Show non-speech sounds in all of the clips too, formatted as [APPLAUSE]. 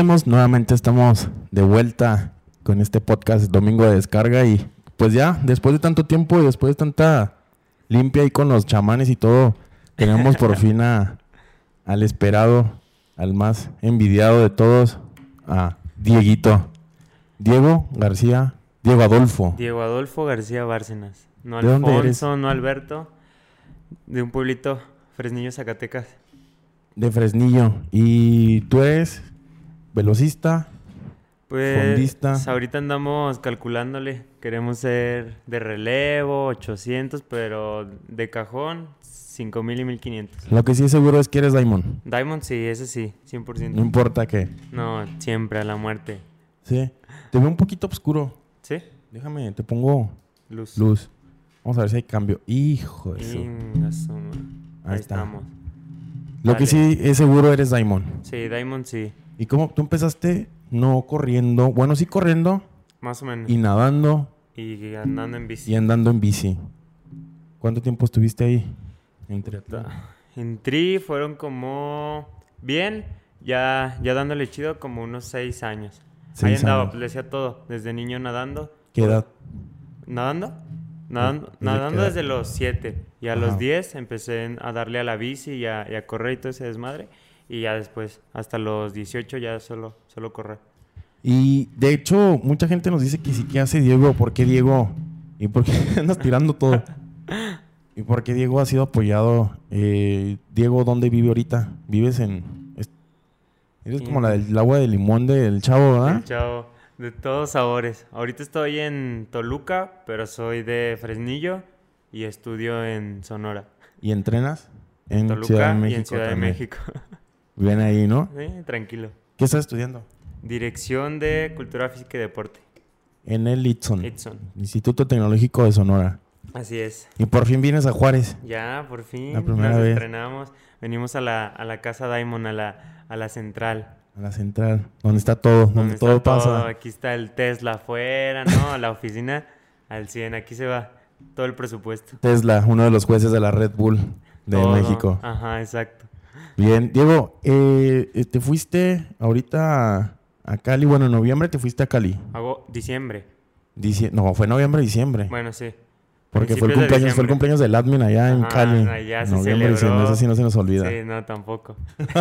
Nuevamente estamos de vuelta con este podcast Domingo de Descarga y pues ya, después de tanto tiempo y después de tanta limpia ahí con los chamanes y todo, tenemos por [LAUGHS] fin a, al esperado, al más envidiado de todos, a Dieguito. Diego García, Diego Adolfo. Diego Adolfo García Bárcenas. No ¿De dónde eres? Alfonso, no Alberto. De un pueblito, Fresnillo, Zacatecas. De Fresnillo. Y tú eres velocista, Pues Fondista. ahorita andamos calculándole. Queremos ser de relevo, 800, pero de cajón, 5000 y 1500. Lo que sí es seguro es que eres Diamond. Diamond sí, ese sí, 100%. No importa qué. No, siempre a la muerte. Sí. Te veo un poquito oscuro. ¿Sí? Déjame, te pongo Luz. luz. Vamos a ver si hay cambio. Hijo de madre. Ahí estamos. Lo que sí es seguro eres Diamond. Sí, Diamond sí, ¿Y cómo tú empezaste no corriendo? Bueno, sí corriendo más o menos. y nadando Y, andando en bici. y andando en bici. ¿Cuánto tiempo estuviste ahí en triatlón? En Tri fueron como bien, ya, ya dándole chido como unos seis años. Ahí Seis andaba, años. pues le hacía todo, desde niño nadando. ¿Qué edad? ¿Nadando? Nadando, ¿Desde nadando desde los siete. Y a Ajá. los 10 empecé a darle a la bici y a, y a correr y todo ese desmadre. Y ya después, hasta los 18 ya solo, solo correr. Y de hecho, mucha gente nos dice que sí que hace Diego. ¿Por qué Diego? ¿Y por qué [LAUGHS] andas tirando todo? [LAUGHS] ¿Y por qué Diego ha sido apoyado? Eh, Diego, ¿dónde vive ahorita? ¿Vives en...? es- Eres como la del agua de limón del chavo, ¿verdad? El chavo, de todos sabores. Ahorita estoy en Toluca, pero soy de Fresnillo y estudio en Sonora. ¿Y entrenas? En Toluca Ciudad de México. y en Ciudad de también. México. [LAUGHS] Bien ahí, ¿no? Sí, tranquilo. ¿Qué estás estudiando? Dirección de Cultura Física y Deporte. En el Itson, Edson. Instituto Tecnológico de Sonora. Así es. Y por fin vienes a Juárez. Ya, por fin. La primera nos vez. estrenamos. Venimos a la, a la casa Diamond, a la, a la central. A la central, donde está todo, donde, donde todo pasa. Aquí está el Tesla afuera, ¿no? La oficina al 100. Aquí se va todo el presupuesto. Tesla, uno de los jueces de la Red Bull de Todo. México. Ajá, exacto. Bien, Diego, eh, eh, te fuiste ahorita a, a Cali, bueno, en noviembre te fuiste a Cali. Hago diciembre. Dici- no, fue noviembre, diciembre. Bueno, sí. porque fue el, cumpleaños, fue el cumpleaños del admin allá en Cali. allá se noviembre, diciembre, eso sí no se nos olvida. Sí, no, tampoco. [LAUGHS]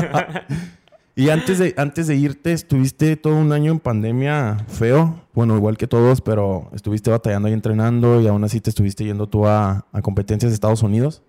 Y antes de, antes de irte, estuviste todo un año en pandemia feo. Bueno, igual que todos, pero estuviste batallando y entrenando y aún así te estuviste yendo tú a, a competencias de Estados Unidos.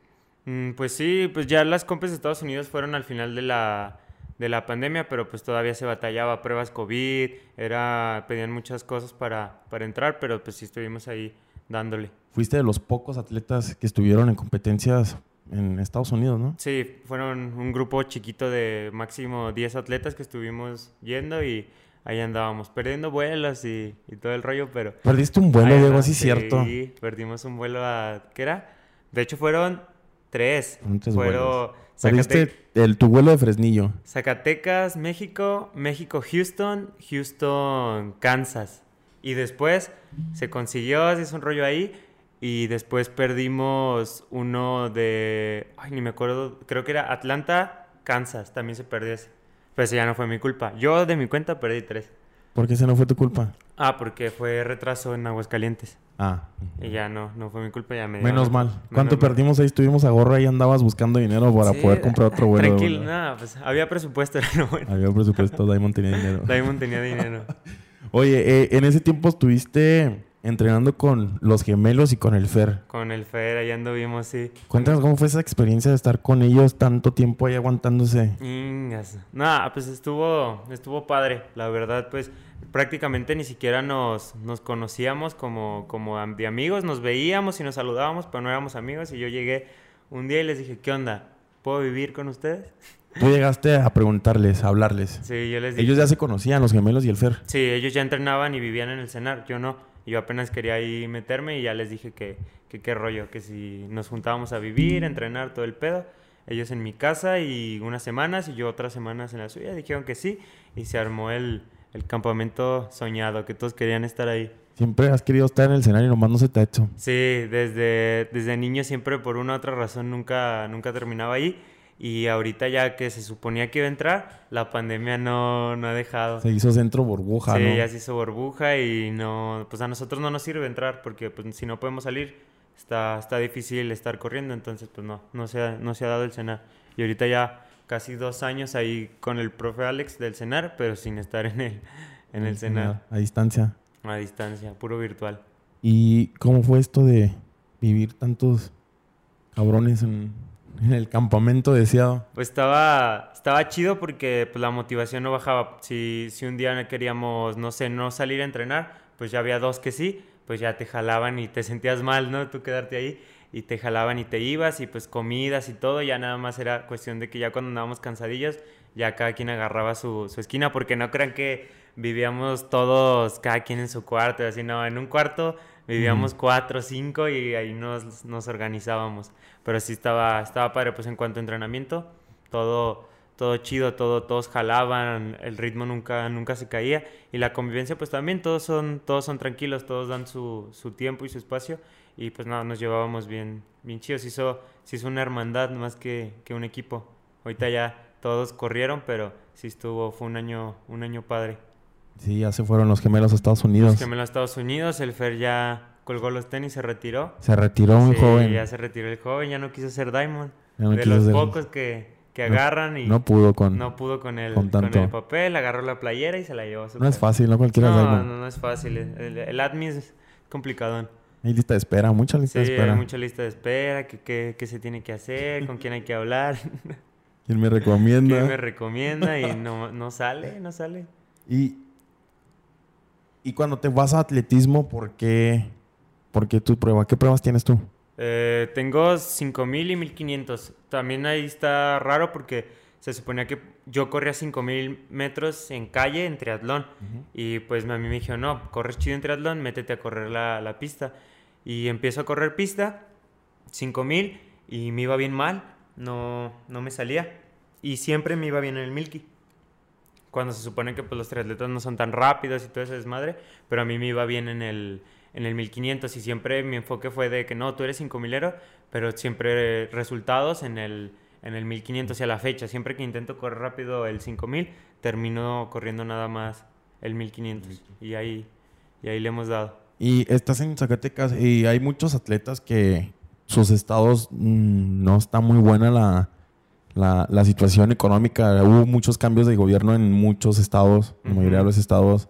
Mm, Pues sí, pues ya las compes de Estados Unidos fueron al final de la, de la pandemia, pero pues todavía se batallaba, pruebas COVID, era, pedían muchas cosas para, para entrar, pero pues sí estuvimos ahí dándole. Fuiste de los pocos atletas que estuvieron en competencias en Estados Unidos, ¿no? Sí, fueron un grupo chiquito de máximo 10 atletas que estuvimos yendo y ahí andábamos perdiendo vuelos y, y todo el rollo, pero... Perdiste un vuelo, Diego, sí es cierto. Sí, perdimos un vuelo a... ¿Qué era? De hecho fueron tres. Tres Fueron. Zacate- el, tu vuelo de Fresnillo. Zacatecas, México, México, Houston, Houston, Kansas. Y después se consiguió, se hizo un rollo ahí. Y después perdimos uno de. Ay, ni me acuerdo. Creo que era Atlanta, Kansas. También se perdió ese. Pero ese ya no fue mi culpa. Yo de mi cuenta perdí tres. ¿Por qué ese no fue tu culpa? Ah, porque fue retraso en Aguascalientes. Ah, Y ya no, no fue mi culpa, ya me dio- menos mal. menos ¿Cuánto mal. perdimos ahí? Estuvimos a gorro ahí andabas buscando dinero para Sí, poder comprar otro vuelo. Tranquilo, nada, pues había presupuesto, [LAUGHS] era lo bueno. Había presupuesto, Diamond tenía dinero. [LAUGHS] Diamond tenía dinero. [LAUGHS] Oye, eh, en ese tiempo estuviste entrenando con los gemelos y con el Fer. Con el Fer, ahí anduvimos, sí. Cuéntanos cómo fue esa experiencia de estar con ellos tanto tiempo ahí aguantándose. Nada, pues estuvo, estuvo padre. La verdad, pues prácticamente ni siquiera nos, nos conocíamos como, como de amigos. Nos veíamos y nos saludábamos, pero no éramos amigos. Y yo llegué un día y les dije, ¿qué onda? ¿Puedo vivir con ustedes? Tú llegaste a preguntarles, a hablarles. Sí, yo les dije. Ellos ya se conocían, los gemelos y el Fer. Sí, ellos ya entrenaban y vivían en el cenar, yo no. Yo apenas quería ahí meterme y ya les dije que, que qué rollo, que si nos juntábamos a vivir, a entrenar, todo el pedo. Ellos en mi casa y unas semanas y yo otras semanas en la suya. Dijeron que sí y se armó el, el campamento soñado, que todos querían estar ahí. Siempre has querido estar en el escenario y nomás no se te ha hecho. Sí, desde, desde niño siempre por una u otra razón nunca, nunca terminaba ahí. Y ahorita ya que se suponía que iba a entrar, la pandemia no, no ha dejado. Se hizo centro burbuja, sí, ¿no? ya se hizo burbuja y no, pues a nosotros no nos sirve entrar porque pues si no podemos salir, está, está difícil estar corriendo, entonces pues no, no se ha, no se ha dado el cenar. Y ahorita ya casi dos años ahí con el profe Alex del cenar, pero sin estar en el, en el cenar, A distancia. a distancia, puro virtual. ¿Y cómo fue esto de vivir tantos cabrones en, en el campamento deseado? Pues estaba, estaba chido porque pues, la motivación no bajaba. Si, si un día queríamos, no sé, no salir a entrenar, pues ya había dos que sí, pues ya te jalaban y te sentías mal, ¿no? Tú quedarte ahí y te jalaban y te ibas y pues comidas y todo, ya nada más era cuestión de que ya cuando andábamos cansadillos, ya cada quien agarraba su, su esquina, porque no crean que vivíamos todos, cada quien en su cuarto, así, no, en un cuarto vivíamos cuatro cinco y ahí nos, nos organizábamos. Pero sí estaba, estaba padre, pues en cuanto a entrenamiento, todo, todo chido, todo, todos jalaban, el ritmo nunca, nunca se caía. Y la convivencia, pues también todos son, todos son tranquilos, todos dan su, su tiempo y su espacio. Y pues nada, nos llevábamos bien, bien chidos. Se hizo, se hizo una hermandad más que, que un equipo. Ahorita ya todos corrieron, pero sí estuvo, fue un año, un año padre. Sí, ya se fueron los gemelos a Estados Unidos. Los gemelos a Estados Unidos, el Fer ya colgó los tenis, se retiró. Se retiró muy Sí, joven. ya se retiró el joven, ya no quiso ser Diamond. Ya no de los ser- pocos que, que No- agarran y No pudo con... no pudo con el, con con tanto. el papel, agarró la playera y se la llevó a su No es fácil, no cualquiera es No, Diamond. no, no es fácil. El, el admin es complicadón. Hay lista de espera, mucha lista Sí, de espera. hay mucha lista de espera, qué qué- qué se tiene que hacer, con quién hay que hablar, [LAUGHS] ¿Quién me recomienda? quién me recomienda y no, no sale, no sale. Y, y cuando te vas a atletismo, ¿por qué, por qué tu prueba? ¿Qué pruebas tienes tú? Eh, tengo 5000 y 1500. También ahí está raro porque se suponía que yo corría 5000 metros en calle en triatlón. Y pues a mí me dijeron, no, corres chido en triatlón, métete a correr la, la pista. Y empiezo a correr pista, 5000, y me iba bien mal, no, no me salía. Y siempre me iba bien en el Milky. Cuando se supone que pues, los triatletas no son tan rápidos y todo ese desmadre, pero a mí me iba bien en el, en el 1500 y siempre mi enfoque fue de que no, tú eres 5000ero, pero siempre resultados en el, en el 1500 y a la fecha. Siempre que intento correr rápido el 5000, termino corriendo nada más el 1500 y ahí, y ahí le hemos dado. Y estás en Zacatecas y hay muchos atletas que sus estados mm, no está muy buena la, la, la situación económica. Hubo muchos cambios de gobierno en muchos estados, la mayoría de los estados.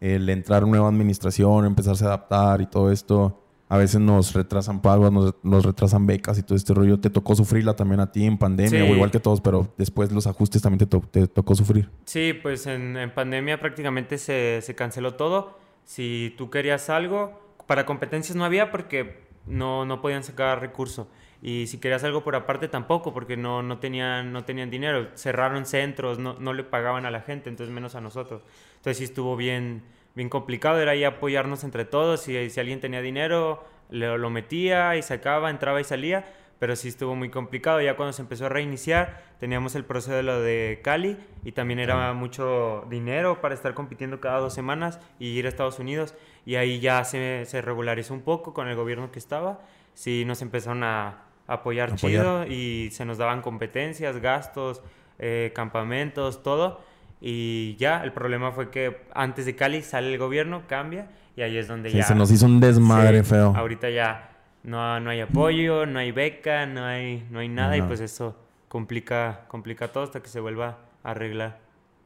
El entrar nueva administración, empezarse a adaptar y todo esto. A veces nos retrasan pagos, nos, nos retrasan becas y todo este rollo. Te tocó sufrirla también a ti en pandemia, Sí. o igual que todos, pero después los ajustes también te, to- te tocó sufrir. Sí, pues en, en pandemia prácticamente se, se canceló todo. Si tú querías algo, para competencias no había porque no, no podían sacar recurso. Y si querías algo por aparte tampoco, porque no, no, tenían, no tenían dinero. Cerraron centros, no, no le pagaban a la gente, entonces menos a nosotros. Entonces sí estuvo bien, bien complicado. Era ahí apoyarnos entre todos. Y si alguien tenía dinero, lo, lo metía y sacaba, entraba y salía. Pero sí estuvo muy complicado. Ya cuando se empezó a reiniciar, teníamos el proceso de lo de Cali y también era mucho dinero para estar compitiendo cada dos semanas y ir a Estados Unidos. Y ahí ya se, se regularizó un poco con el gobierno que estaba. Sí, nos empezaron a apoyar, Apoyar. chido y se nos daban competencias, gastos, eh, campamentos, todo. Y ya, el problema fue que antes de Cali sale el gobierno, cambia y ahí es donde Sí, ya... se nos hizo un desmadre Sí, feo. Ahorita ya no, no hay apoyo, no hay beca, no hay, no hay nada y Nada. pues eso complica, complica todo hasta que se vuelva a arreglar.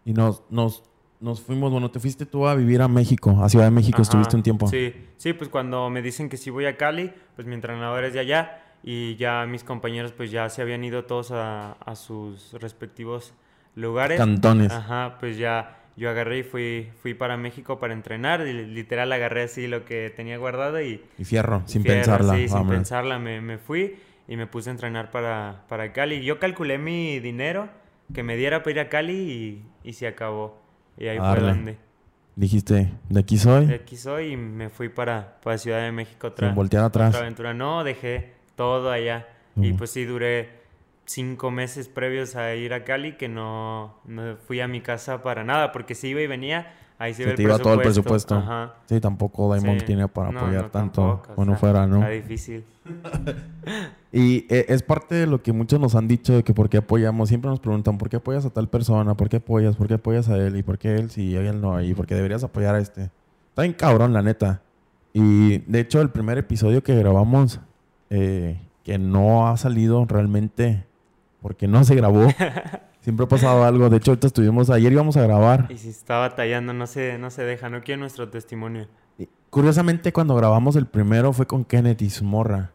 Y nos, nos, nos fuimos, bueno, te fuiste tú a vivir a México, a Ciudad de México, Ajá, estuviste un tiempo. Sí, sí, pues cuando me dicen que sí voy a Cali, pues mi entrenador es de allá y ya mis compañeros pues ya se habían ido todos a, a sus respectivos lugares. Cantones. Ajá, pues ya yo agarré y fui, fui para México para entrenar y literal agarré así lo que tenía guardado y Y fierro, sin Fierro, pensarla. Sí, sin pensarla. Me, me fui y me puse a entrenar para, para Cali. Yo calculé mi dinero que me diera para ir a Cali y, y se acabó. Y ahí Arre. fue donde. Dijiste, de aquí soy, De aquí soy y me fui para, para Ciudad de México otra, sin voltear atrás. otra aventura. No, dejé todo allá. Y Mm. pues sí, duré cinco meses previos a ir a Cali que no, no fui a mi casa para nada, porque si iba y venía, ahí se, Se ve el te iba todo el presupuesto. presupuesto. Ajá. Sí, tampoco Diamond Sí. tiene para No, apoyar no, tanto tampoco, bueno o sea, fuera, ¿no? Está difícil. [LAUGHS] Y eh, es parte de lo que muchos nos han dicho de que por qué apoyamos. Siempre nos preguntan, ¿por qué apoyas a tal persona? ¿Por qué apoyas? ¿Por qué apoyas a él? ¿Y por qué él sí y él no? ¿Y por qué deberías apoyar a este? Está bien cabrón, la neta. Y de hecho, el primer episodio que grabamos, eh, que no ha salido realmente porque no se grabó. [LAUGHS] Siempre ha pasado algo. De hecho, ahorita estuvimos, ayer íbamos a grabar. Y si está batallando, no se, no se deja, no quiere nuestro testimonio. Y Curiosamente, cuando grabamos el primero fue con Kenneth y su morra.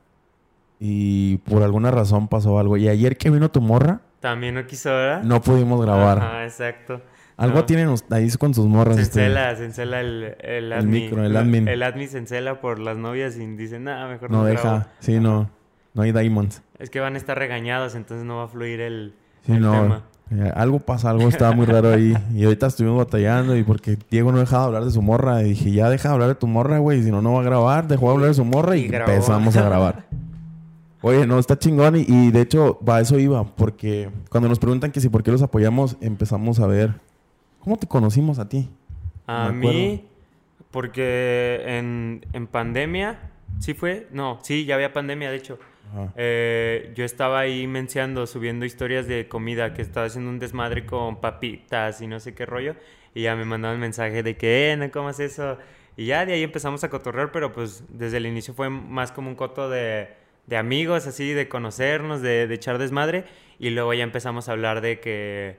Y por alguna razón pasó algo. Y ayer que vino tu morra, También no quiso, ¿verdad? no pudimos grabar. Ajá, exacto. Algo No. tienen ahí con sus morras. Se encela, se encela el, el admin. micro, el admin. El admin se encela por las novias y dice, nada, mejor no, No grabo". deja. Sí, no. No hay diamonds. Es que van a estar regañados, entonces no va a fluir el, Sí, el no. tema. Eh, algo pasa, algo estaba muy raro ahí. Y ahorita estuvimos batallando y porque Diego no dejaba de hablar de su morra. Y dije, ya deja de hablar de tu morra, güey. Si no, no va a grabar. Dejó de hablar de su morra y, empezamos a grabar. Oye, no, está chingón. Y, y de hecho, va, eso iba. Porque cuando nos preguntan que si por qué los apoyamos, empezamos a ver. ¿Cómo te conocimos a ti? A mí, porque en, en pandemia, ¿sí fue? No, sí, ya había pandemia, de hecho. Eh, yo estaba ahí mencionando, subiendo historias de comida, que estaba haciendo un desmadre con papitas y no sé qué rollo. Y ya me mandaban mensaje de que, eh, no comas eso. Y ya de ahí empezamos a cotorrear, pero pues desde el inicio fue más como un coto de, de amigos, así, de conocernos, de, de echar desmadre. Y luego ya empezamos a hablar de que...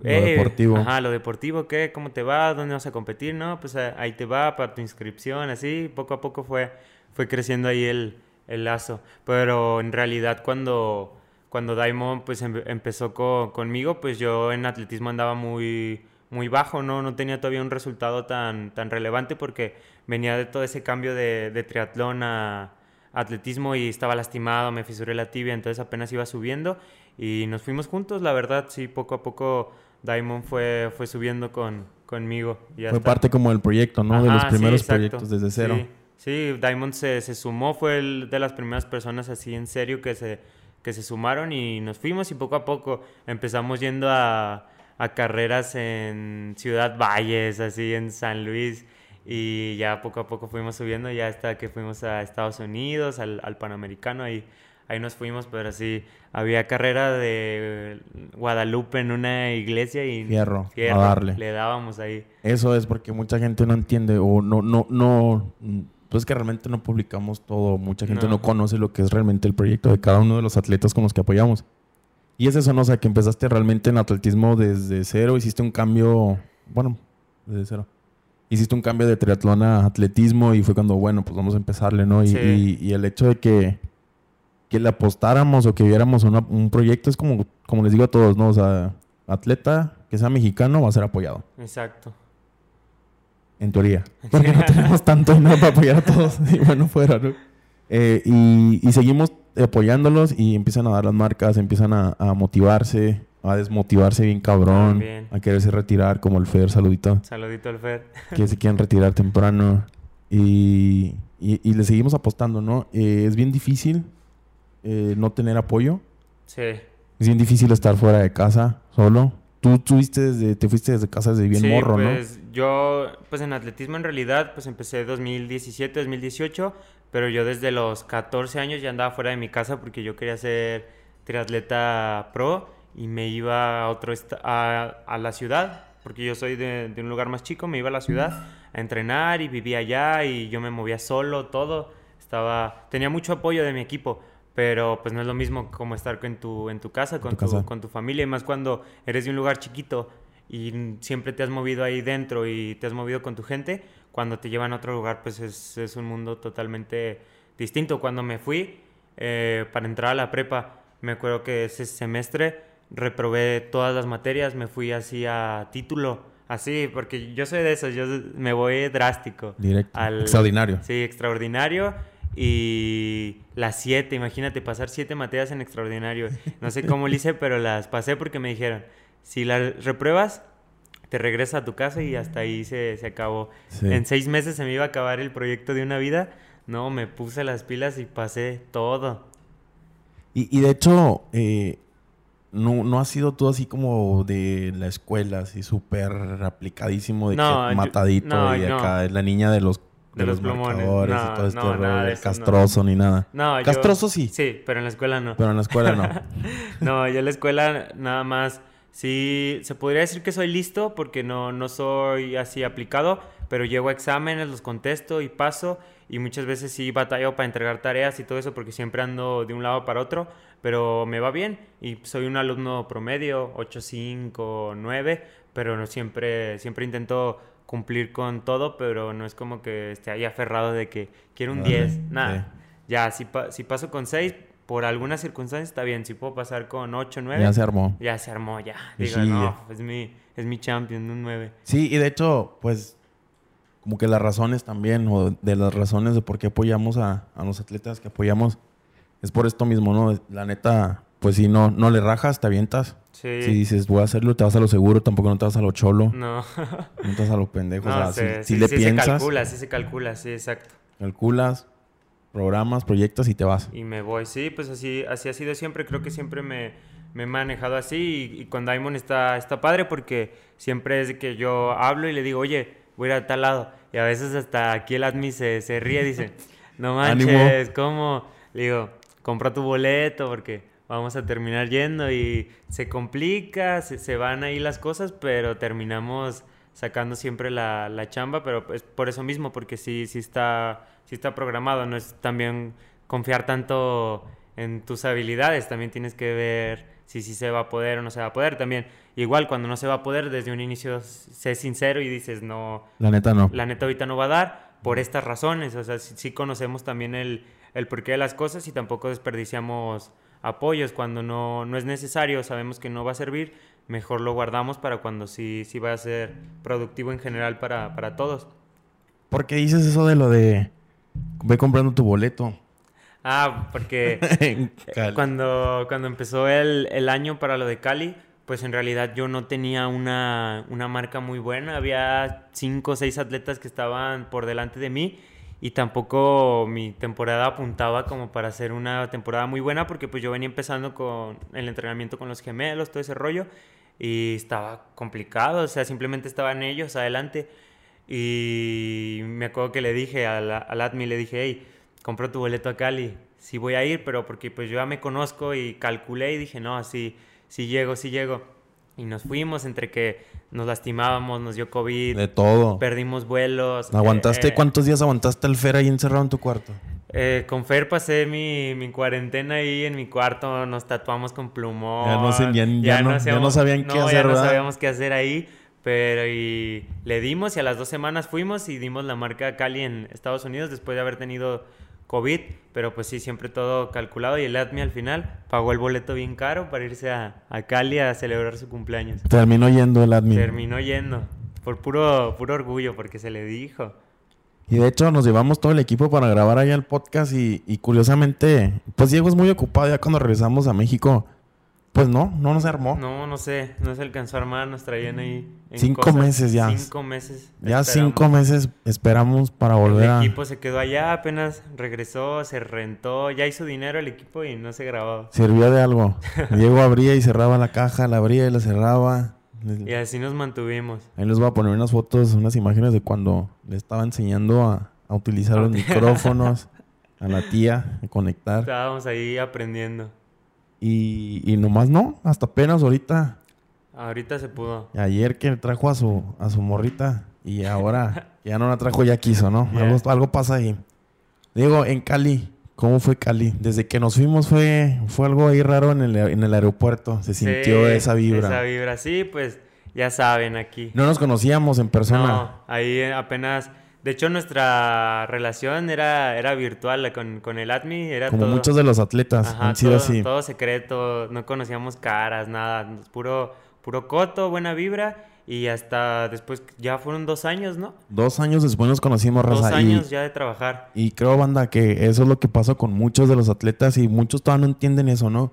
Lo deportivo. Ajá, lo deportivo, ¿qué? ¿Cómo te va? ¿Dónde vas a competir? No, pues eh, ahí te va para tu inscripción, así. Poco a poco fue, fue creciendo ahí el, el lazo. Pero en realidad cuando, cuando Daimon pues em- empezó co- conmigo, pues yo en atletismo andaba muy, muy bajo, ¿no? No tenía todavía un resultado tan, tan relevante porque venía de todo ese cambio de, de triatlón a atletismo y estaba lastimado, me fisuré la tibia, entonces apenas iba subiendo y nos fuimos juntos, la verdad, sí, poco a poco Daimon fue, fue subiendo con, conmigo. y Fue parte como del proyecto, ¿no? de los Ajá, sí, primeros proyectos desde cero. Sí, sí, Diamond se, se sumó, fue el de las primeras personas así en serio que se, que se sumaron y nos fuimos y poco a poco empezamos yendo a, a carreras en Ciudad Valles, así en San Luis y ya poco a poco fuimos subiendo ya hasta que fuimos a Estados Unidos, al, al Panamericano, ahí, ahí nos fuimos, pero sí, había carrera de Guadalupe en una iglesia y Fierro, a darle. le dábamos ahí. Eso es porque mucha gente no entiende o no, no, no, pues que realmente no publicamos todo. Mucha gente No. no. conoce lo que es realmente el proyecto de cada uno de los atletas con los que apoyamos. Y es eso, ¿no? O sea, que empezaste realmente en atletismo desde cero, hiciste un cambio, bueno, desde cero. Hiciste un cambio de triatlón a atletismo y fue cuando, bueno, pues vamos a empezarle, ¿no? Y, Sí. y- y el hecho de que, que le apostáramos o que viéramos una- un proyecto es como, como les digo a todos, ¿no? O sea, atleta que sea mexicano va a ser apoyado. Exacto. En teoría. [LAUGHS] Porque no tenemos tanto dinero para apoyar a todos. [LAUGHS] Y bueno, fuera, ¿no? Eh, y, y seguimos apoyándolos y empiezan a dar las marcas, empiezan a, a motivarse, a desmotivarse bien cabrón, También. a quererse retirar, como el Fer, saludito, Saludito al Fer. [LAUGHS] que se quieren retirar temprano. Y, y, y le seguimos apostando, ¿no? Eh, es bien difícil eh, no tener apoyo. Sí. Es bien difícil estar fuera de casa solo. Tú tuviste desde, te fuiste desde casa desde bien Sí, morro, pues yo, pues en atletismo en realidad, pues empecé 2017, 2018, pero yo desde los 14 años ya andaba fuera de mi casa porque yo quería ser triatleta pro y me iba a otro a, a la ciudad, porque yo soy de, de un lugar más chico, me iba a la ciudad a entrenar y vivía allá y yo me movía solo, todo. Estaba, tenía mucho apoyo de mi equipo, pero pues no es lo mismo como estar en tu, en tu casa, con tu tu, casa. con tu familia, y más cuando eres de un lugar chiquito y siempre te has movido ahí dentro y te has movido con tu gente, cuando te llevan a otro lugar, pues es, es un mundo totalmente distinto. Cuando me fui eh, para entrar a la prepa, me acuerdo que ese semestre reprobé todas las materias, me fui así a título, así, porque yo soy de esos, yo me voy drástico. Directo. Al- Extraordinario. Sí, extraordinario. Y las siete, imagínate, pasar siete materias en extraordinario. No sé cómo lo hice, [LAUGHS] pero las pasé porque me dijeron, si las repruebas, te regresa a tu casa y hasta ahí se, se acabó. Sí. En seis meses se me iba a acabar el proyecto de una vida. No, me puse las pilas y pasé todo. Y, y de hecho, eh, no, no has sido tú así como de la escuela, así súper aplicadísimo, de No, que yo- matadito no, y no. acá es la niña de los, de De los, los plumones. No, y todo este no, rollo, nada de eso, no. castroso ni nada. No, yo- Castroso sí, Sí, pero en la escuela no. pero en la escuela no. [LAUGHS] No, yo en la escuela nada más. Sí, se podría decir que soy listo porque no, no soy así aplicado, pero llego a exámenes, los contesto y paso. Y muchas veces sí batallo para entregar tareas y todo eso porque siempre ando de un lado para otro, pero me va bien y soy un alumno promedio, 8, 5, 9, pero no siempre, siempre intento cumplir con todo, pero no es como que esté ahí aferrado de que quiero un Órale, 10, nada. sí. Ya, si, pa- si paso con 6, por alguna circunstancia está bien. Si puedo pasar con 8, 9, ya se armó. ya se armó, ya. Digo, sí, no, es mi, es mi champion, un 9. Sí, y de hecho, pues, como que las razones también, o de las razones de por qué apoyamos a, a los atletas que apoyamos, es por esto mismo, ¿no? La neta, pues si no, no le rajas, te avientas. Sí. Si dices, voy a hacerlo, te vas a lo seguro, tampoco no te vas a lo cholo, No, [LAUGHS] no te vas a lo pendejo. no o sea, sé, si, le sí piensas, se calcula, sí se calcula, sí, exacto. calculas, programas, proyectas y te vas. Y me voy, sí, pues así, así ha sido siempre. Creo que siempre me, me he manejado así. Y, y con Diamond está, está padre porque siempre es que yo hablo y le digo, oye, voy a ir a tal lado. Y a veces hasta aquí el admin se, se ríe, dice, no [LAUGHS] manches, ¿cómo? Le digo, compra tu boleto porque vamos a terminar yendo. Y se complica, se, se van ahí las cosas, pero terminamos sacando siempre la, la chamba, pero es por eso mismo, porque sí, sí está, sí está programado, no es también confiar tanto en tus habilidades, también tienes que ver si sí se va a poder o no se va a poder también. Igual cuando no se va a poder, desde un inicio sé sincero y dices, no, La neta no. la neta ahorita no va a dar por estas razones, o sea, sí, sí conocemos también el, el porqué de las cosas y tampoco desperdiciamos apoyos cuando no, no es necesario, sabemos que no va a servir, mejor lo guardamos para cuando sí, sí va a ser productivo en general para, para todos. ¿Por qué dices eso de lo de ve comprando tu boleto? Ah, porque [LAUGHS] cuando, cuando empezó el, el año para lo de Cali, pues en realidad yo no tenía una, una marca muy buena. Había cinco o seis atletas que estaban por delante de mí y tampoco mi temporada apuntaba como para hacer una temporada muy buena porque pues yo venía empezando con el entrenamiento con los gemelos, todo ese rollo y estaba complicado, o sea, simplemente estaban ellos adelante y me acuerdo que le dije al, al admin, le dije, hey, compro tu boleto a Cali, sí voy a ir, pero porque pues yo ya me conozco y calculé y dije, no, sí, sí llego, sí llego. Y nos fuimos entre que nos lastimábamos, nos dio COVID, de todo. perdimos vuelos. ¿Aguantaste? eh, ¿Cuántos días aguantaste el Fer ahí encerrado en tu cuarto? eh, con Fer pasé mi, mi cuarentena ahí en mi cuarto, nos tatuamos con plumón. Ya no sé, ya- ya no- ya no sabían qué hacer, Ya no ¿verdad? sabíamos qué hacer ahí, pero y le dimos y a las dos semanas fuimos y dimos la marca Cali en Estados Unidos después de haber tenido COVID, pero pues sí, siempre todo calculado y el ADMI al final pagó el boleto bien caro para irse a, a Cali a celebrar su cumpleaños. Terminó yendo el admin. Terminó yendo, por puro, puro orgullo, porque se le dijo. Y de hecho nos llevamos todo el equipo para grabar allá el podcast y, y curiosamente, pues Diego es muy ocupado ya cuando regresamos a México. Pues no, no nos armó. No, no sé, no se alcanzó a armar, nos traían ahí. en Cinco meses ya. Cinco meses. ya esperamos. cinco meses esperamos para volver El a... equipo se quedó allá, apenas regresó, se rentó, ya hizo dinero el equipo y no se grababa. Sirvió de algo. Diego abría y cerraba la caja, la abría y la cerraba. Y así nos mantuvimos. Ahí les voy a poner unas fotos, unas imágenes de cuando le estaba enseñando a, a utilizar los [LAUGHS] micrófonos, a la tía, a conectar. Estábamos ahí aprendiendo. Y, y nomás no, hasta apenas ahorita, Ahorita se pudo. ayer que trajo a su, a su morrita y ahora [LAUGHS] ya no la trajo, ya quiso, ¿no? Algo, algo pasa ahí. Digo, en Cali, ¿cómo fue Cali? Desde que nos fuimos fue, fue algo ahí raro en el, en el aeropuerto, se sintió esa vibra. Esa vibra, sí, pues ya saben aquí. No nos conocíamos en persona. No, ahí apenas... De hecho, nuestra relación era, era virtual con, con el ADMI. Era Como todo- muchos de los atletas Ajá, han sido todo, así. todo secreto, no conocíamos caras, nada, puro, puro coto, buena vibra y hasta después ya fueron dos años, ¿no? Dos años después nos conocimos, Dos raza. años y, ya de trabajar. y creo, banda, que eso es lo que pasa con muchos de los atletas y muchos todavía no entienden eso, ¿no?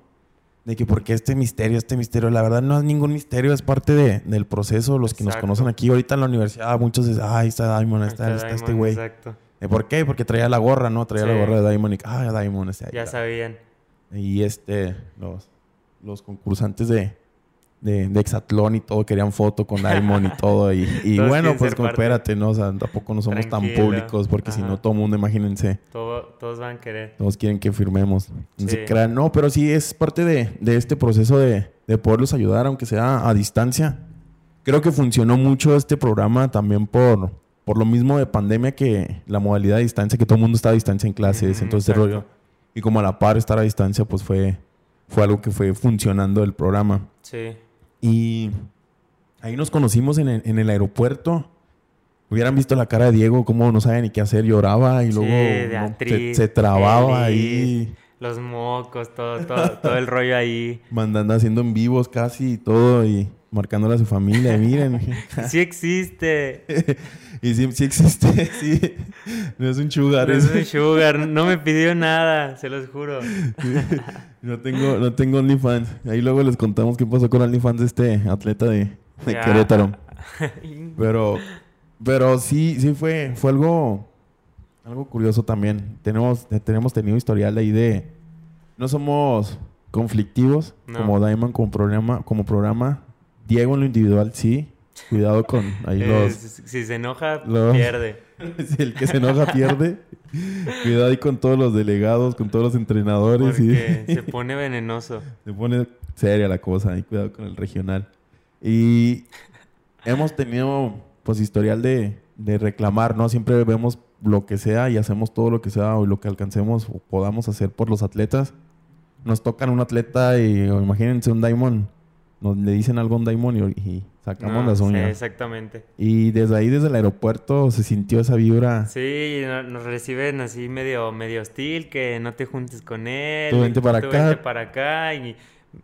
De que porque este misterio, este misterio, la verdad no es ningún misterio, es parte de- del proceso. Los que nos conocen aquí ahorita en la universidad, muchos dicen, ah, ahí está Diamond, ahí está, está está este güey. Exacto. ¿Eh, ¿Por qué? Porque traía la gorra, ¿no? Traía la gorra de Diamond y, ah, Diamond, este ahí Ya está". sabían. Y este, los, los concursantes de, de, de Exatlón y todo querían foto con Diamond y [LAUGHS] todo. Y, bueno, pues como, espérate, ¿no? O sea, tampoco no somos tan públicos porque si no, todo el mundo, imagínense, Todo- todos van a querer. todos quieren que firmemos. No se Sí. crean. No, pero sí es parte de, de este proceso de, de poderlos ayudar, aunque sea a distancia. Creo que funcionó mucho este programa también por, por lo mismo de pandemia que la modalidad de distancia, que todo el mundo está a distancia en clases, Ujú, entonces este rollo. Y como a la par estar a distancia, pues fue, fue algo que fue funcionando el programa. Sí. Y ahí nos conocimos en el, en el aeropuerto. Hubieran visto la cara de Diego, cómo no sabía ni qué hacer, lloraba y luego no, se, trababa feliz. ahí, Los mocos, todo, todo, todo el rollo ahí. [LAUGHS] mandando, haciendo en vivos casi y todo y marcándole a su familia. [LAUGHS] Miren, Sí existe. [LAUGHS] y sí, sí existe, [LAUGHS] sí. No es un sugar. No es- un sugar. No me pidió nada, se los juro. no tengo, no tengo OnlyFans. Ahí luego les contamos qué pasó con OnlyFans de este atleta de, de. Querétaro. Pero, pero sí, sí fue, fue algo, algo curioso también. Tenemos, tenemos tenido historial ahí de, no somos conflictivos No. como Diamond como programa, como programa. Diego en lo individual sí. Cuidado con ahí Eh, los, si- si se enoja, los- pierde. [LAUGHS] si el que se enoja pierde. Cuidado ahí con todos los delegados, con todos los entrenadores Porque y se pone venenoso. se pone seria la cosa. Ahí cuidado con el regional. Y hemos tenido pues historial de, de reclamar, ¿no? Siempre vemos lo que sea y hacemos todo lo que sea o lo que alcancemos o podamos hacer por los atletas. Nos tocan un atleta y imagínense un Diamond, nos le dicen algo a un Diamond y, sacamos No, las sí, uñas. exactamente. y desde ahí, desde el aeropuerto, se sintió esa vibra. Sí, no- nos reciben así medio, medio hostil, que no te juntes con él. Tú vente para tú acá. vente para acá. Y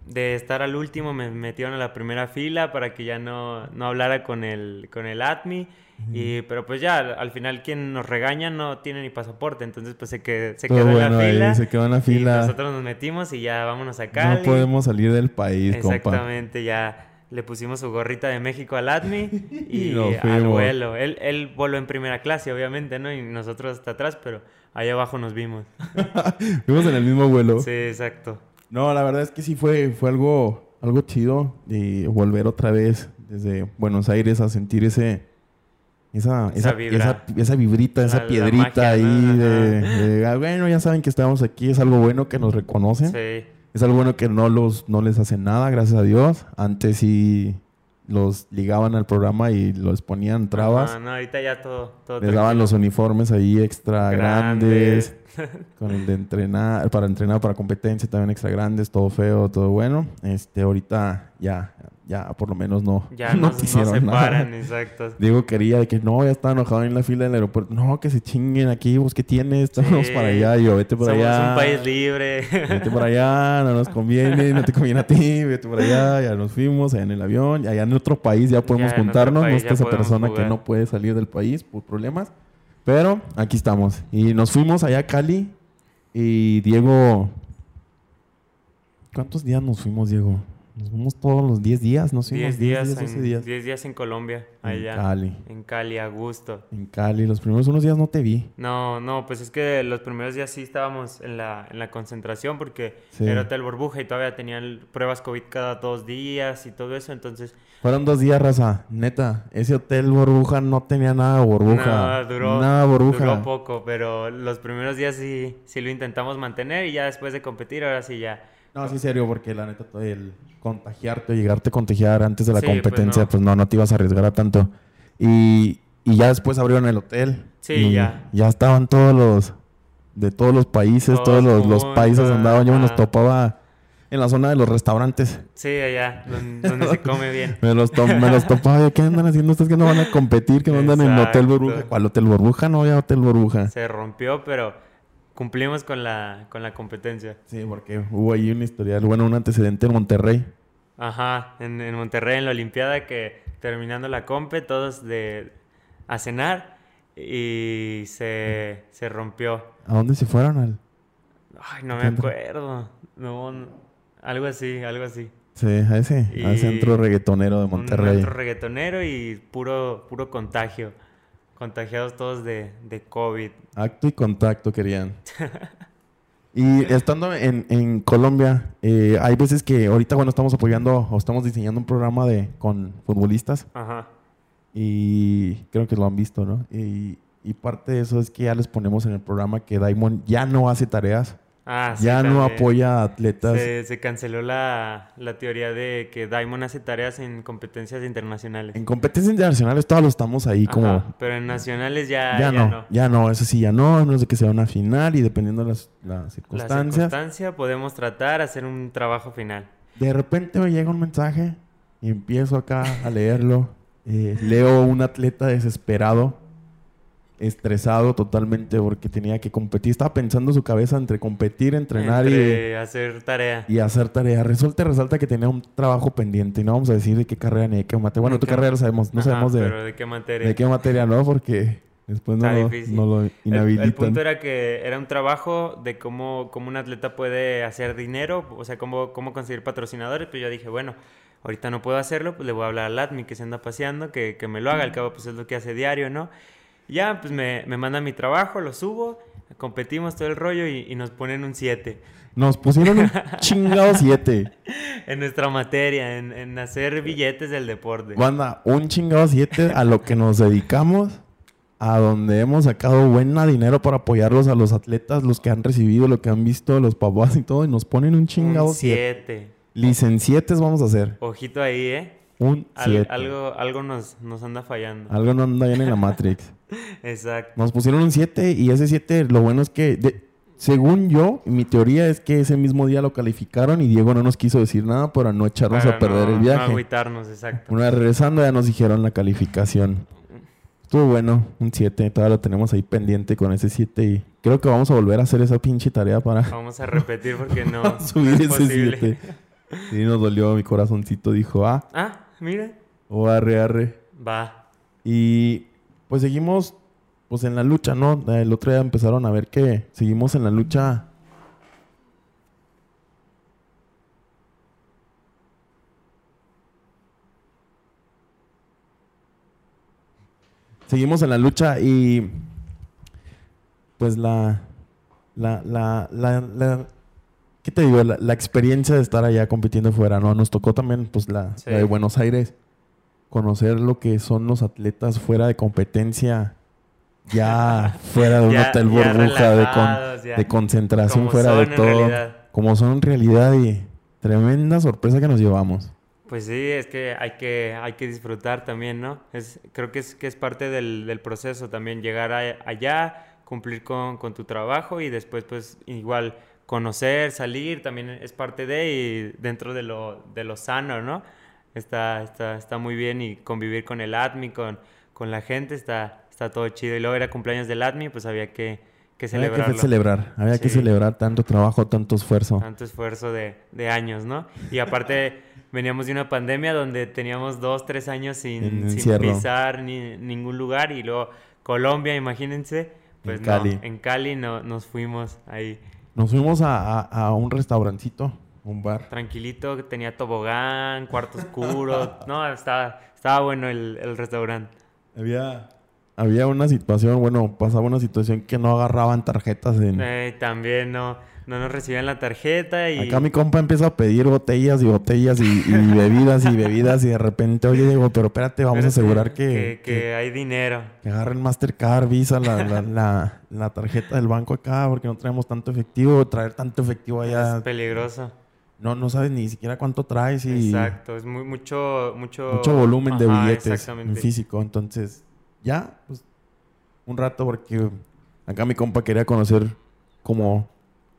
de estar al último me metieron a la primera fila para que ya no, no hablara con el, con el ATMI. y, pero pues ya, al- al final quien nos regaña no tiene ni pasaporte, entonces pues se, quedó en la ahí, fila. se quedó en la Y fila. nosotros nos metimos y ya vámonos a Cali. No podemos salir del país, compa. Exactamente, ya le pusimos su gorrita de México al ADMI [LAUGHS] y, al vuelo. Él, él voló en primera clase, obviamente, ¿no? Y nosotros hasta atrás, pero ahí abajo nos vimos. [LAUGHS] Fuimos en el mismo vuelo. Sí, exacto. No, la verdad es que sí fue, fue algo, algo chido de volver otra vez desde Buenos Aires a sentir ese, esa, Esa esa, vibra. esa, esa vibrita, La- esa piedrita magia, ahí ¿no? de, ah, bueno, ya saben que estamos aquí, es algo bueno que nos reconocen. Sí. Es algo bueno que no los, no les hacen nada, gracias a Dios. Antes sí los ligaban al programa y los ponían trabas. Ajá, no, ahorita ya todo, todo Les daban los uniformes ahí extra grandes. Grandes. Con el de entrenar, para entrenar, para competencia también extra grandes, todo feo, todo bueno. Este, ahorita ya, ya por lo menos no, Ya [LAUGHS] no no, te no hicieron se nada. paran, exacto. Diego quería de que no, ya estaba enojado en la fila del aeropuerto. No, que se chinguen aquí, vos qué tienes, vamos Sí. para allá. Yo, vete por Somos allá. un país libre. Vete por allá, no nos conviene, no te conviene a ti, vete por allá, ya nos fuimos, allá en el avión, allá en otro país ya podemos Ya juntarnos, no está esa persona que jugar. no puede salir del país por problemas, pero aquí estamos. Y nos fuimos allá a Cali y Diego, ¿cuántos días nos fuimos, Diego? Nos fuimos todos los 10 días, fuimos 10 días, 12 en, días. 10 días en Colombia, En allá. Cali. En Cali, a gusto. En Cali, los primeros unos días no te vi. No, no, pues es que los primeros días sí estábamos en la, en la concentración porque Sí. era hotel burbuja y todavía tenían pruebas COVID cada dos días y todo eso, entonces Fueron dos días, raza. Neta, ese hotel burbuja no tenía nada de burbuja. no, duró, Nada burbuja. duró poco, pero los primeros días sí, sí lo intentamos mantener y ya después de competir, ahora sí ya. No, sí, serio, porque la neta, el contagiarte o llegarte a contagiar antes de la Sí, pues, competencia, no. pues no. no, te ibas a arriesgar a tanto. Y, y ya después abrieron el hotel. Sí, y ya. Ya estaban todos los, de todos los países, Todos todos los, los países andaban. Yo me los topaba en la zona de los restaurantes. Sí, allá, donde, se come bien. [LAUGHS] Me los, to- me los topaba. ¿Qué andan haciendo ustedes que no van a competir? Que no andan en hotel Exacto. burbuja. ¿Cuál hotel burbuja? No había hotel burbuja. Se rompió, pero cumplimos con la, con la competencia. Sí, porque hubo ahí un historial, bueno, un antecedente en Monterrey. Ajá, en, en Monterrey, en la Olimpiada, que terminando la compe, todos de a cenar y se, se rompió. ¿A dónde se fueron? Al... Ay, no me Centro. acuerdo. No, no, algo así, algo así. Sí, a ese, al Y- centro reggaetonero de Monterrey. Un otro reggaetonero y puro, puro contagio. Contagiados todos de, de COVID. Acto y contacto querían. Y estando en, en Colombia, eh, hay veces que ahorita, bueno, estamos apoyando o estamos diseñando un programa de con futbolistas Ajá. y creo que lo han visto, ¿no? Y, y parte de eso es que ya les ponemos en el programa que Daimon ya no hace tareas, Ah, sí, ya no apoya a atletas. Se, se canceló la, la teoría de que Diamond hace tareas en competencias internacionales. En competencias internacionales todos lo estamos ahí Ajá, como... Pero en nacionales ya, Ya, ya no, ya no, eso sí, ya no, no es de que sea una final y dependiendo de las, las La circunstancias. circunstancia podemos tratar hacer un trabajo final. De repente me llega un mensaje y empiezo acá a leerlo. Eh, leo un atleta desesperado, estresado totalmente porque tenía que competir. Estaba pensando en su cabeza entre competir, entrenar y, Entre hacer tarea. y hacer tarea. Resulta y resalta que tenía un trabajo pendiente. Y no vamos a decir de qué carrera ni de qué materia. Bueno, ¿De tu qué? carrera lo sabemos. No Ajá, sabemos de, Pero de qué materia. de qué materia, ¿no? Porque después no, lo- no lo El- inhabilitan. El, punto era que era un trabajo de cómo, cómo un atleta puede hacer dinero, o sea, cómo, cómo conseguir patrocinadores. Pues yo dije, bueno, ahorita no puedo hacerlo, pues le voy a hablar al ADMI que se anda paseando, que, que me lo haga, al cabo pues es lo que hace diario, ¿no? Ya, pues me, me manda mi trabajo, lo subo, competimos todo el rollo y, y nos ponen un 7 Nos pusieron un [LAUGHS] chingado 7. en nuestra materia, en, en hacer billetes del deporte. Banda, un chingado 7 a lo que nos dedicamos, a donde hemos sacado buena dinero para apoyarlos a los atletas, los que han recibido, lo que han visto, los papás y todo, y nos ponen un chingado Un 7. 7. Licencietes vamos a hacer. Ojito ahí, ¿eh? Un Al- 7. algo algo nos, nos anda fallando. Algo no anda bien en la [LAUGHS] Matrix. Exacto. Nos pusieron un 7 y ese 7, lo bueno es que, de- según yo, mi teoría es que ese mismo día lo calificaron y Diego no nos quiso decir nada para no echarnos Para a perder no- el No viaje. agüitarnos, exacto. Una vez regresando ya nos dijeron la calificación. Estuvo bueno, un 7. Todavía lo tenemos ahí pendiente con ese 7 y creo que vamos a volver a hacer esa pinche tarea para Vamos a repetir porque no [LAUGHS] subir no es ese posible. 7. Sí, nos dolió mi corazoncito. Dijo, ah, Ah, mira. o arre, arre. Va. Y pues seguimos pues en la lucha, ¿no? El otro día empezaron a ver que seguimos en la lucha. Seguimos en la lucha y pues la la la la, la- ¿qué te digo? La, la experiencia de estar allá compitiendo fuera, ¿no? Nos tocó también pues la, Sí. la de Buenos Aires conocer lo que son los atletas fuera de competencia, ya [LAUGHS] fuera de un Ya- hotel burbuja, de, con- de concentración Como fuera de todo, como son en realidad y tremenda sorpresa que nos llevamos. Pues sí, es que hay que, hay que disfrutar también, ¿no? Es, creo que es, que es parte del, del proceso también, llegar a- allá, cumplir con, con tu trabajo y después pues igual conocer, salir, también es parte de y dentro de lo, de lo sano, ¿no? Está, está, está muy bien y convivir con el ADMI, con, con la gente, está, está todo chido. Y luego era cumpleaños del ADMI, pues había que, que Había que celebrar, había que Sí. Celebrar tanto trabajo, tanto esfuerzo. tanto esfuerzo de, de años, ¿no? Y aparte [LAUGHS] veníamos de una pandemia donde teníamos dos, tres años sin, sin pisar ni, ningún lugar y luego Colombia, imagínense, pues En no, Cali. en Cali no, nos fuimos ahí Nos fuimos a, a- a un restaurancito, un bar. tranquilito, que tenía tobogán, cuarto oscuro, [LAUGHS] no, estaba, estaba bueno el, el restaurante. Había, había una situación, bueno, pasaba una situación que no agarraban tarjetas en... Eh, también no, no nos recibían la tarjeta y... Acá mi compa empieza a pedir botellas y botellas y, y [LAUGHS] bebidas y bebidas y de repente, oye, Diego, pero espérate, vamos a asegurar que, que, que, que hay dinero. que agarren Mastercard, Visa, la, la, [LAUGHS] la, la tarjeta del banco acá, porque no traemos tanto efectivo. Traer tanto efectivo allá, Es peligroso. no, no sabes ni siquiera cuánto traes y Exacto, es muy, mucho, mucho... mucho volumen de billetes en físico. Entonces, ya, pues, un rato porque acá mi compa quería conocer como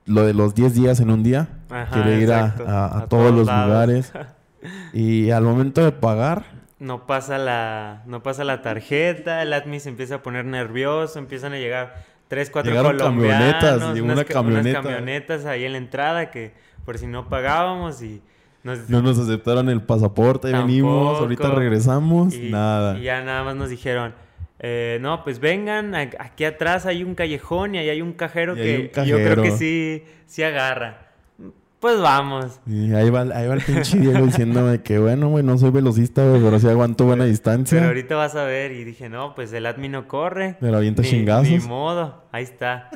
lo de los 10 días en un día. Ajá, Quiere ir a, a- a A todos todos los lados. lugares. [LAUGHS] Y al momento de pagar, No pasa la, no pasa la tarjeta, el admin se empieza a poner nervioso, empiezan a llegar tres, cuatro Llegaron camionetas, unas, una ca- unas camioneta. camionetas ahí en la entrada que por si no pagábamos y nos, no nos aceptaron el pasaporte, ahí venimos, Tampoco. ahorita regresamos, y, nada. y ya nada más nos dijeron, eh, no, pues vengan, aquí atrás hay un callejón y ahí hay un cajero hay que un yo creo que cajero. sí, sí agarra. Pues vamos. Y ahí va, ahí va el pinche Diego diciéndome que bueno, güey, no soy velocista, güey, pero sí aguanto buena distancia. Pero ahorita vas a ver y dije, no, pues el admin no corre. Pero avienta Ni- chingazos. Ni modo, ahí está.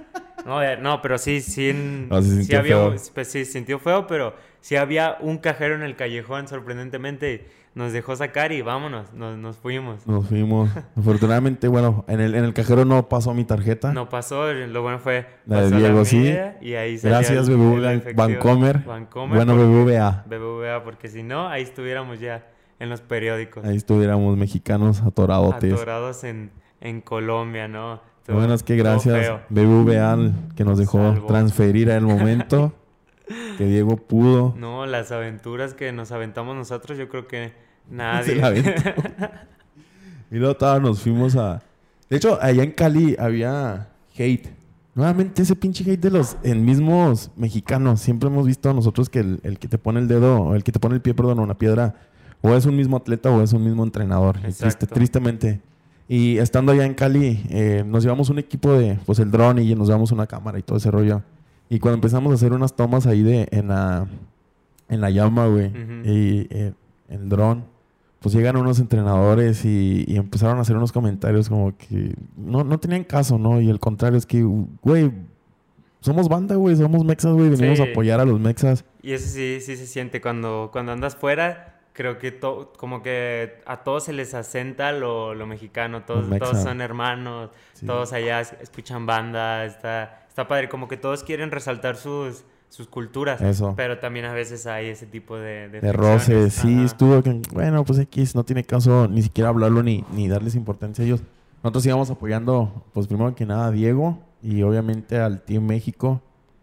No, eh, no, pero sí, sí, No, se sí sintió había, feo. pues sí, se sintió feo, pero sí había un cajero en el callejón, sorprendentemente. Nos dejó sacar y vámonos, nos, nos fuimos. Nos fuimos. Afortunadamente, bueno, en el, en el cajero no pasó mi tarjeta. No pasó, lo bueno fue... La de Diego, sí. mía Y ahí Gracias, BBVA. Vancomer. Vancomer, Bueno, BBVA. BBVA, porque si no, ahí estuviéramos ya en los periódicos. Ahí estuviéramos mexicanos atoradotes. Atorados en, en Colombia, ¿no? Estuvo- bueno es que gracias. BBVA que nos dejó Salvó. transferir a el momento [LAUGHS] [LAUGHS] que Diego pudo. No, las aventuras que nos aventamos nosotros, yo creo que [LAUGHS] Se nadie. la aventó. [LAUGHS] y luego todos nos fuimos a... De hecho, allá en Cali había hate. Nuevamente ese pinche hate de los en mismos mexicanos. Siempre hemos visto nosotros que el, el que te pone el dedo, o el que te pone el pie, perdón, una piedra, o es un mismo atleta o es un mismo entrenador. Y triste- tristemente. Y estando allá en Cali, eh, nos llevamos un equipo de, pues el dron y nos llevamos una cámara y todo ese rollo. Y cuando empezamos a hacer unas tomas ahí de, en la, en la llama, güey, Ujú. y eh, el dron, pues llegan unos entrenadores y, y empezaron a hacer unos comentarios como que no, no tenían caso, ¿no? Y el contrario es que, güey, somos banda, güey, somos mexas, güey, venimos a Sí. apoyar a los mexas. Y eso sí, sí se siente cuando, cuando andas fuera. Creo que to- como que a todos se les asenta lo, lo mexicano. Todos, todos son hermanos. Sí. Todos allá es- escuchan banda. Está, está padre. Como que todos quieren resaltar sus, sus culturas. Eso. Pero también a veces hay ese tipo de... De roces, sí, Ajá. estuvo que, bueno, pues X, no tiene caso ni siquiera hablarlo ni, ni darles importancia a ellos. Nosotros íbamos apoyando, pues primero que nada a Diego y obviamente al Team México.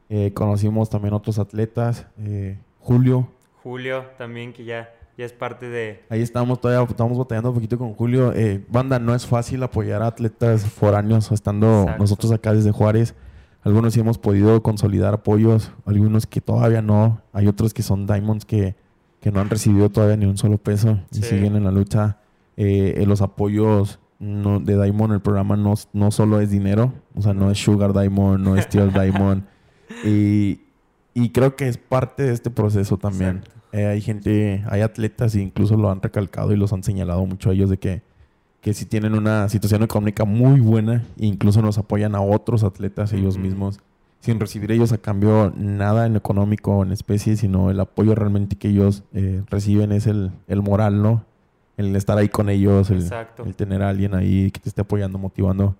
Eh, conocimos también otros atletas, eh, Julio, Julio también, que ya, ya es parte de... Ahí estamos todavía, estamos batallando un poquito con Julio. Eh, banda, no es fácil apoyar a atletas foráneos estando Exacto. nosotros acá desde Juárez. Algunos sí hemos podido consolidar apoyos, algunos que todavía no. Hay otros que son Diamonds que, que no han recibido todavía ni un solo peso y siguen en la lucha. Eh, eh, los apoyos no, de Diamond, el programa no, no solo es dinero, o sea, no es Sugar Diamond, no es Steel Diamond. [LAUGHS] Y, y creo que es parte de este proceso también. Eh, hay gente, hay atletas e incluso lo han recalcado y los han señalado mucho a ellos de que, que si tienen una situación económica muy buena, e incluso nos apoyan a otros atletas ellos mismos, sin recibir ellos a cambio nada en económico o en especie, sino el apoyo realmente que ellos eh, reciben es el, el moral, ¿no? El estar ahí con ellos, el, el tener a alguien ahí que te esté apoyando, motivando.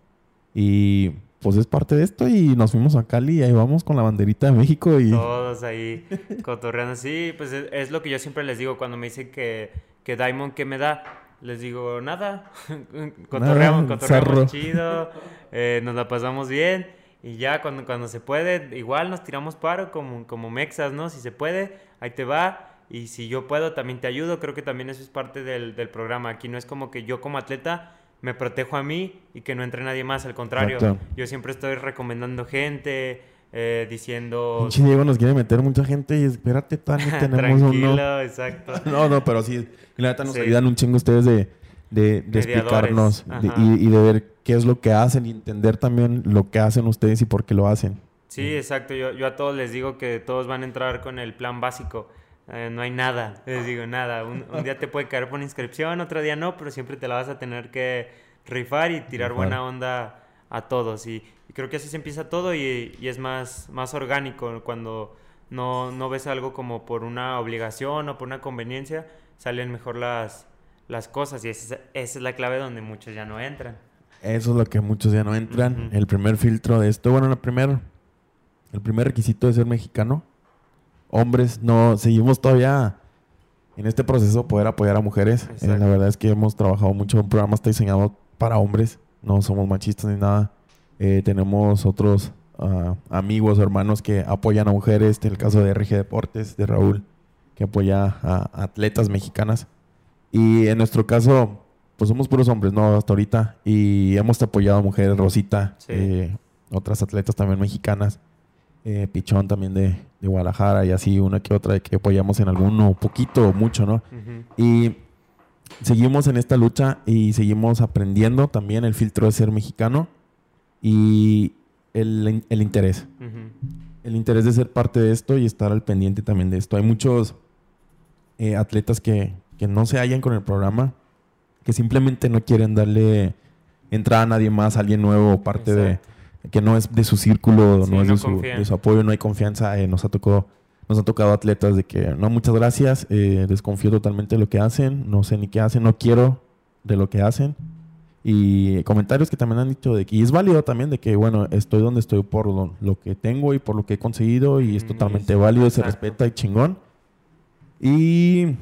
Y pues es parte de esto y nos fuimos a Cali y ahí vamos con la banderita de México y... Todos ahí cotorreando. Sí, pues es, es lo que yo siempre les digo cuando me dicen que, que Diamond, ¿qué me da? Les digo, nada. [LAUGHS] cotorreamos, Nada, cotorreamos chido. eh, nos la pasamos bien. Y ya cuando, cuando se puede, igual nos tiramos paro como, como mexas, ¿no? Si se puede, ahí te va. Y si yo puedo, también te ayudo. Creo que también eso es parte del, del programa. Aquí no es como que yo como atleta me protejo a mí y que no entre nadie más. Al contrario, Exacto. yo siempre estoy recomendando gente, eh, diciendo... Pinche Diego nos quiere meter mucha gente y espérate, Tani, [LAUGHS] tenemos Tranquilo, uno. exacto. [LAUGHS] No, no, pero sí, la neta nos Sí. ayudan un chingo ustedes de, de, explicarnos de- y, y de ver qué es lo que hacen y entender también lo que hacen ustedes y por qué lo hacen. Sí, exacto. Yo, yo a todos les digo que todos van a entrar con el plan básico. Eh, no hay nada, les digo nada. Un, un día te puede caer por inscripción, otro día no, pero siempre te la vas a tener que rifar y tirar Rifar. buena onda a todos. Y, y creo que así se empieza todo y, y es más, más orgánico cuando no, no ves algo como por una obligación o por una conveniencia, salen mejor las, las cosas y esa, es- esa es la clave donde muchos ya no entran. Eso es lo que muchos ya no entran. El primer filtro de esto, bueno, el primer, el primer requisito de ser mexicano. Hombres, no, seguimos todavía en este proceso poder apoyar a mujeres. Eh, la verdad es que hemos trabajado mucho. Un programa está diseñado para hombres. No somos machistas ni nada. Eh, tenemos otros ah, amigos, hermanos que apoyan a mujeres. En el caso de RG Deportes, de Raúl, que apoya a atletas mexicanas. Y en nuestro caso, pues somos puros hombres, ¿no? Hasta ahorita. Y hemos apoyado a mujeres, Rosita, Sí. eh, otras atletas también mexicanas. eh, Pichón también de, de Guadalajara y así una que otra que apoyamos en alguno, poquito o mucho, ¿no? Y seguimos en esta lucha y seguimos aprendiendo también el filtro de ser mexicano y el, el interés. El interés de ser parte de esto y estar al pendiente también de esto. Hay muchos eh, atletas que, que no se hallan con el programa, que simplemente no quieren darle entrada a nadie más, a alguien nuevo, parte de, que no es de su círculo, Sí, no es no de, su, confían. de su apoyo, no hay confianza. eh, nos ha tocado, nos ha tocado atletas de que no, muchas gracias, eh, desconfío totalmente de lo que hacen, no sé ni qué hacen, no quiero de lo que hacen. Y comentarios que también han dicho de que, y es válido también de que, bueno, estoy donde estoy por lo, lo que tengo y por lo que he conseguido y es Mm, totalmente es- válido, se exacto. respeta y chingón. Y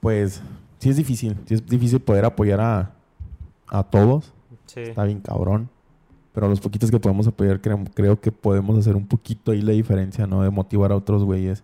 pues sí es difícil, sí es difícil poder apoyar a, a todos, Sí. está bien cabrón. Pero los poquitos que podemos apoyar creo, creo que podemos hacer un poquito ahí la diferencia, ¿no? De motivar a otros güeyes.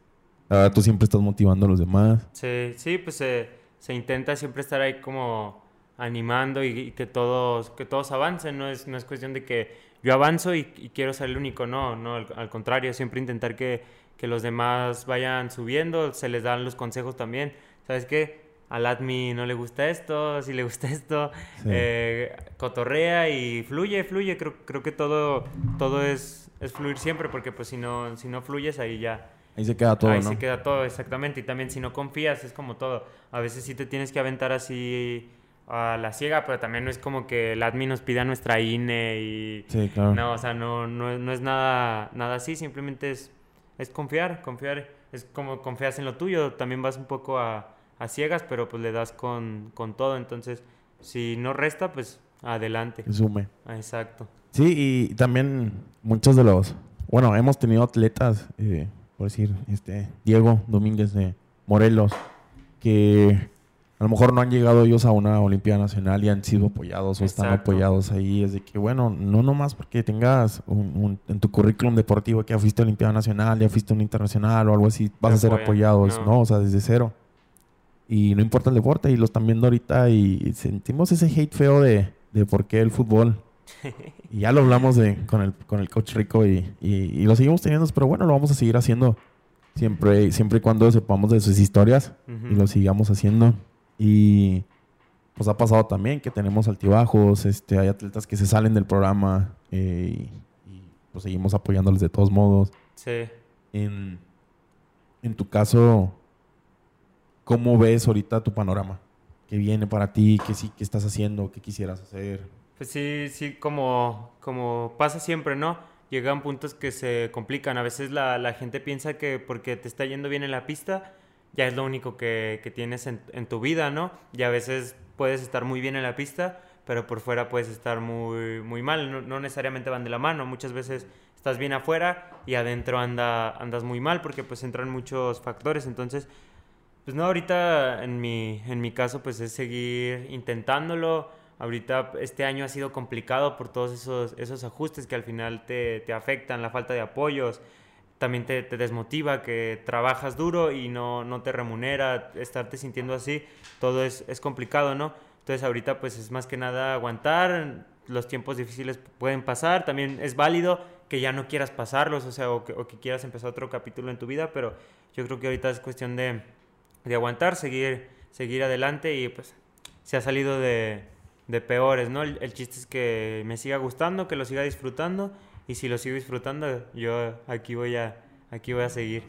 Verdad, tú siempre estás motivando a los demás. Sí, sí, pues se, se intenta siempre estar ahí como animando y, y que todos que todos avancen, no es, no es cuestión de que yo avanzo y, y quiero ser el único, no, no, al, al contrario, siempre intentar que, que los demás vayan subiendo, se les dan los consejos también, ¿sabes qué? Al admin no le gusta esto, si le gusta esto, Sí. eh, cotorrea y fluye, fluye, creo, creo que todo, todo es, es fluir siempre, porque pues si no, si no fluyes ahí ya, Ahí se queda todo, Ahí ¿no? se queda todo, exactamente. Y también si no confías, es como todo. A veces sí te tienes que aventar así a la ciega, pero también no es como que el admin nos pida nuestra INE y... Sí, claro. No, o sea, no, no, es- no es nada, nada así, simplemente es, es confiar, confiar. Es como confías en lo tuyo, también vas un poco a, a ciegas, pero pues le das con, con todo. Entonces, si no resta, pues adelante. Sume. Exacto. Sí, y también muchos de los... Bueno, hemos tenido atletas, eh, por decir, este Diego Domínguez de Morelos, que a lo mejor no han llegado ellos a una Olimpiada Nacional y han sido apoyados o están apoyados ahí. Es de que, bueno, no nomás porque tengas un, un- en tu currículum deportivo que ya fuiste a Olimpiada Nacional, ya fuiste a un internacional o algo así, vas Te a ser apoyan, apoyados, no. ¿no? O sea, desde cero. Y no importa el deporte, y lo están viendo ahorita y sentimos ese hate feo de, de por qué el fútbol. [LAUGHS] Y ya lo hablamos de, con, el, con el coach Rico y, y, y lo seguimos teniendo, pero bueno, lo vamos a seguir haciendo siempre, siempre y cuando sepamos de sus historias y lo sigamos haciendo. Y pues ha pasado también que tenemos altibajos, este, hay atletas que se salen del programa eh, y, y, pues seguimos apoyándoles de todos modos. Sí. En, en tu caso, ¿cómo ves ahorita tu panorama? ¿Qué viene para ti? ¿Qué sí, qué estás haciendo? ¿Qué quisieras hacer? Pues sí, sí, como, como pasa siempre, ¿no? Llegan puntos que se complican. A veces la, la gente piensa que porque te está yendo bien en la pista, ya es lo único que, que tienes en, en tu vida, ¿no? Y a veces puedes estar muy bien en la pista, pero por fuera puedes estar muy, muy mal. No, necesariamente van de la mano. Muchas veces estás bien afuera y adentro anda, andas muy mal porque pues entran muchos factores. Entonces, pues no, ahorita en mi, en mi caso pues es seguir intentándolo. Ahorita este año ha sido complicado por todos esos, esos ajustes que al final te, te afectan, la falta de apoyos, también te, te desmotiva, que trabajas duro y no, no te remunera, estarte sintiendo así, todo es, es complicado, ¿no? Entonces ahorita pues es más que nada aguantar, los tiempos difíciles pueden pasar, también es válido que ya no quieras pasarlos, o sea, o que, o que quieras empezar otro capítulo en tu vida, pero yo creo que ahorita es cuestión de, de aguantar, seguir, seguir adelante y pues se ha salido de, de peores, ¿no? El, el chiste es que me siga gustando, que lo siga disfrutando y si lo sigo disfrutando, yo aquí voy a, aquí voy a seguir.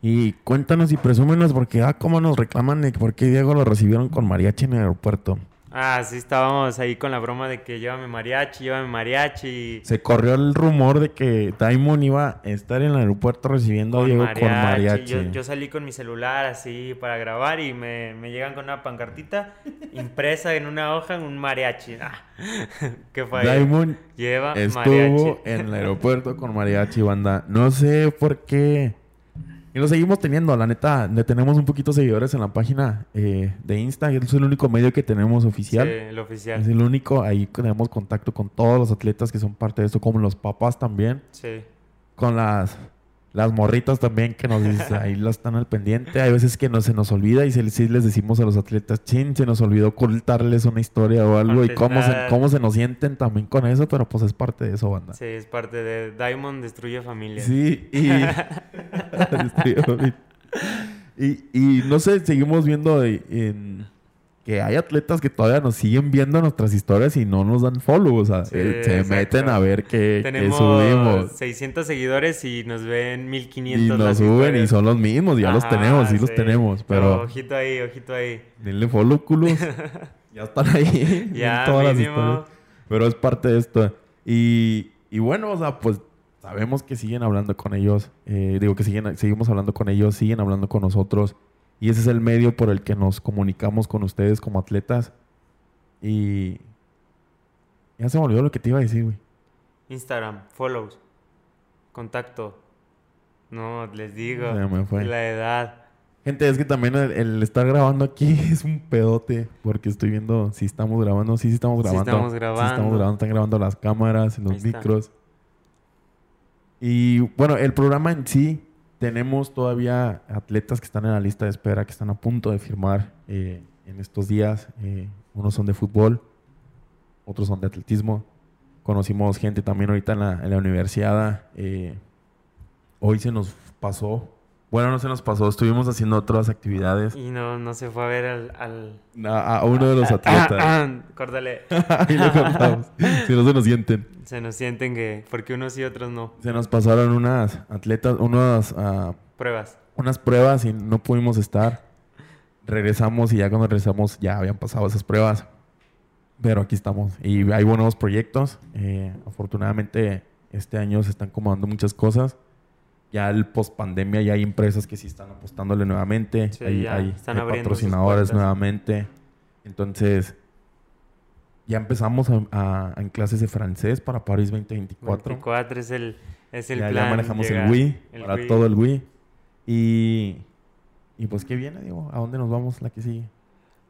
Y cuéntanos y presúmenos porque, ah, cómo nos reclaman que por qué Diego lo recibieron con mariachi en el aeropuerto. Ah, sí, estábamos ahí con la broma de que llévame mariachi, llévame mariachi. Se corrió el rumor de que Daimon iba a estar en el aeropuerto recibiendo a Diego con mariachi. Yo, yo salí con mi celular así para grabar y me, me llegan con una pancartita impresa en una hoja en un mariachi. Ah, [LAUGHS] ¿Qué fue? ahí? Daimon Lleva estuvo mariachi. en el aeropuerto con mariachi, banda. No sé por qué. Y lo seguimos teniendo, la neta. Le tenemos un poquito seguidores en la página eh, de Insta. Es el único medio que tenemos oficial. Sí, el oficial. Es el único. Ahí tenemos contacto con todos los atletas que son parte de esto, como los papás también. Sí. Con las, las morritas también que nos dicen, ahí las están al pendiente. Hay veces que no se nos olvida y se, sí les decimos a los atletas, chin, se nos olvidó ocultarles una historia o algo. Y cómo se, cómo se nos sienten también con eso, pero pues es parte de eso, banda. Sí, es parte de Diamond Destruye Familia. Sí, y... [LAUGHS] [LAUGHS] y, y no sé, seguimos viendo en- que hay atletas que todavía nos siguen viendo nuestras historias y no nos dan follow. O sea, Sí, eh, se exacto. meten a ver qué, qué Tenemos subimos. 600 seguidores y nos ven 1500. Y nos las suben y son los mismos, ya los tenemos, sí, los tenemos, pero Ojito ahí, ojito ahí. denle follow, culos. [LAUGHS] ya están ahí. [LAUGHS] Ya, todas las historias. Pero es parte de esto. Y y bueno, o sea, pues sabemos que siguen hablando con ellos. eh, digo que siguen, seguimos hablando con ellos, siguen hablando con nosotros. Y ese es el medio por el que nos comunicamos con ustedes como atletas. Y... Ya se me olvidó lo que te iba a decir, güey. Instagram, follows, contacto. No, les digo. Me fue. La edad. Gente, es que también el, el estar grabando aquí [LAUGHS] es un pedote. Porque estoy viendo si estamos grabando. Sí, sí estamos Sí grabando. Sí estamos grabando. Están grabando las cámaras, los Ahí está. micros. Y bueno, el programa en sí. Tenemos todavía atletas que están en la lista de espera, que están a punto de firmar eh, en estos días. Eh, unos son de fútbol, otros son de atletismo. Conocimos gente también ahorita en la, universidad. eh, hoy se nos pasó. Bueno, no se nos pasó. Estuvimos haciendo otras actividades. Y no, no se fue a ver al... al... A, a uno de los atletas. Córdale. [LAUGHS] Ahí lo contamos. Si no se nos sienten. Se nos sienten que... Porque unos sí, otros no. Se nos pasaron unas atletas, unas, ah, Pruebas. unas pruebas y no pudimos estar. Regresamos y ya cuando regresamos ya habían pasado esas pruebas. Pero aquí estamos. Y hay buenos proyectos. Eh, afortunadamente este año se están acomodando muchas cosas. Ya el post pandemia ya hay empresas que sí están apostándole nuevamente. Sí, hay, ya hay- están hay patrocinadores nuevamente. Entonces ya empezamos a- a- en clases de francés para París 2024. 24 es el, es el ya, ya plan. manejamos llegar. el Wii, El para Wii. todo el Wii. Y, y pues, ¿qué viene, digo? ¿A dónde nos vamos la que sigue?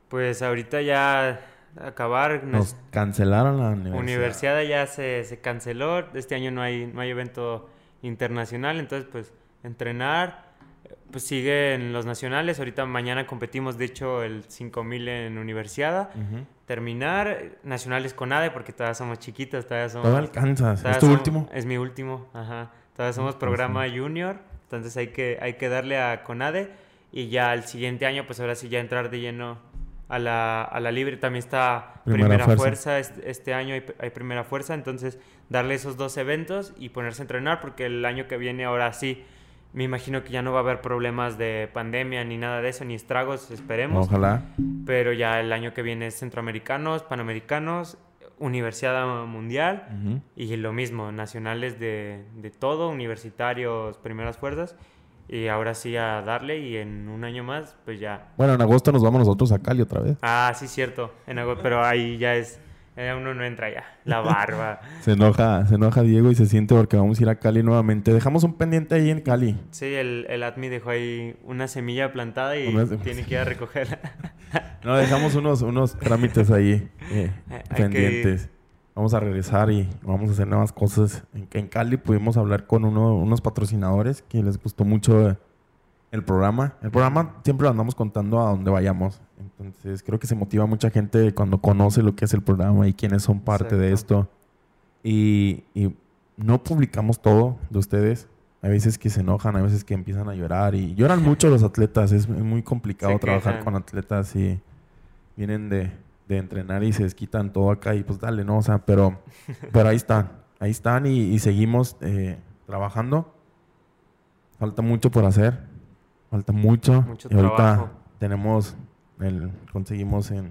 Pues ahorita ya acabar. Nos cancelaron la universidad. universidad ya se, se canceló. Este año no hay, no hay evento internacional. Entonces, pues, entrenar. Pues siguen los nacionales. Ahorita mañana competimos, de hecho, el 5000 en universidad. Ujú. Terminar. eh, Nacionales con ADE, porque todavía somos chiquitos. Todavía somos. Todavía alcanzas. todavía ¿Es tu somos- último? Es mi último, ajá. Todavía somos programa junior, entonces hay que, hay que darle a CONADE y ya el siguiente año, pues ahora sí ya entrar de lleno a la, a la libre. También está Primera Primera, Fuerza. Fuerza, este, este año hay, hay Primera Fuerza, entonces darle esos dos eventos y ponerse a entrenar porque el año que viene ahora sí, me imagino que ya no va a haber problemas de pandemia ni nada de eso, ni estragos, esperemos. Ojalá. Pero ya el año que viene es centroamericanos, panamericanos, universidad mundial. Ujú. Y lo mismo, nacionales de, de todo, universitarios, primeras fuerzas. Y ahora sí a darle y en un año más, pues ya. Bueno, en agosto nos vamos nosotros a Cali otra vez. Ah, sí, cierto. En agosto, pero ahí ya es. Eh, uno no entra ya. La barba. [LAUGHS] Se enoja, se enoja Diego y se siente porque vamos a ir a Cali nuevamente. Dejamos un pendiente ahí en Cali. Sí, el, el ADMI dejó ahí una semilla plantada y tiene que ir a recogerla. [LAUGHS] No, dejamos unos, unos trámites ahí [LAUGHS] eh, que pendientes. Vamos a regresar y vamos a hacer nuevas cosas. En, en Cali pudimos hablar con uno, unos patrocinadores que les gustó mucho eh, el programa. El programa siempre lo andamos contando a donde vayamos. Entonces creo que se motiva mucha gente cuando conoce lo que es el programa y quiénes son parte de Exacto. esto. Y, y no publicamos todo de ustedes. Hay veces que se enojan, hay veces que empiezan a llorar y lloran mucho los atletas. Es muy complicado Se trabajar quejan. con atletas y vienen de, de entrenar y se desquitan todo acá y pues dale, ¿no? O sea, pero, [LAUGHS] pero ahí están, ahí están y, y seguimos eh, trabajando. Falta mucho por hacer, falta mucho. Mucho y ahorita trabajo. tenemos, el, conseguimos en,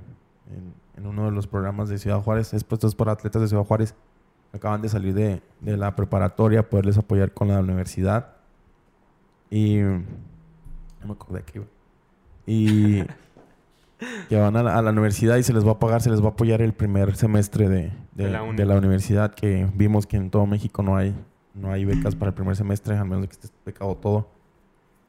en, en uno de los programas de Ciudad Juárez, es puestos para atletas de Ciudad Juárez, acaban de salir de, de la preparatoria, poderles apoyar con la universidad. Y no me acordé que iba. Y [LAUGHS] que van a la, a la universidad y se les va a pagar, se les va a apoyar el primer semestre de, de- De la uni. de la universidad, que vimos que en todo México no hay, no hay becas para el primer semestre, al menos que esté becado todo.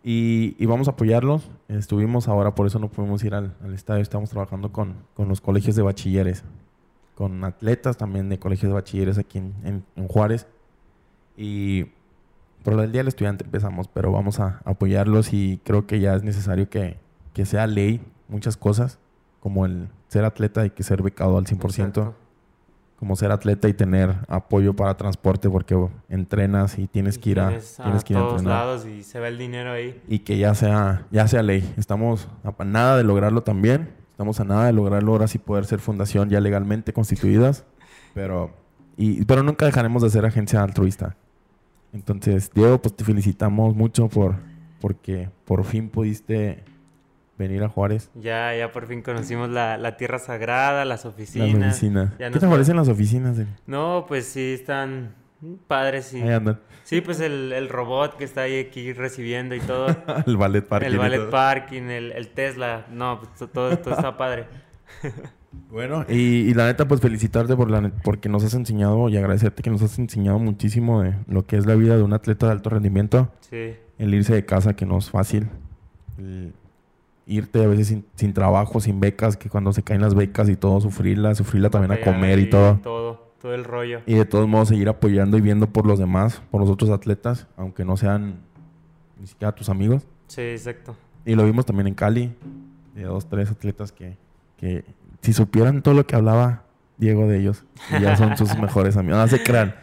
Y, y vamos a apoyarlos. Estuvimos ahora, por eso no pudimos ir al, al estadio. Estamos trabajando con, con los colegios de bachilleres, con atletas también de colegios de bachilleres aquí en, en- Juárez. Y por el Día del Estudiante empezamos, pero vamos a apoyarlos y creo que ya es necesario que, que sea ley muchas cosas, como el ser atleta y que ser becado al 100%, Exacto. Como ser atleta y tener apoyo para transporte porque bueno, entrenas y tienes Y que ir a, tienes que ir a todos entrenar lados y se va el dinero ahí. y que ya sea, ya sea ley. Estamos a nada de lograrlo también. Estamos a nada de lograrlo ahora sí poder ser fundación ya legalmente constituidas. [LAUGHS] Pero, y, pero nunca dejaremos de ser agencia altruista. Entonces, Diego, pues te felicitamos mucho por porque por fin pudiste venir a Juárez. Ya, ya por fin conocimos la, la tierra sagrada, las Las oficinas. oficinas. Ya ¿Qué te parecen las oficinas? No, pues sí, están, Padre, sí. Ahí andan. Sí, pues el, el robot que está ahí aquí recibiendo y todo. [LAUGHS] el ballet parking. el y ballet parking, el, el Tesla. No, pues, to- todo, todo está padre. [LAUGHS] Bueno, y, y la neta, pues felicitarte por la, porque nos has enseñado y agradecerte que nos has enseñado muchísimo de lo que es la vida de un atleta de alto rendimiento. Sí. El irse de casa, que no es fácil. El irte a veces sin, sin trabajo, sin becas, que cuando se caen las becas y todo, sufrirla, sufrirla también a comer y todo. Todo, todo el rollo. Y de todos modos seguir apoyando y viendo por los demás, por los otros atletas, aunque no sean ni siquiera tus amigos. Sí, exacto. Y lo vimos también en Cali, de dos, tres atletas que, que si supieran todo lo que hablaba Diego de ellos, y ya son sus [LAUGHS] mejores amigos. No se crean.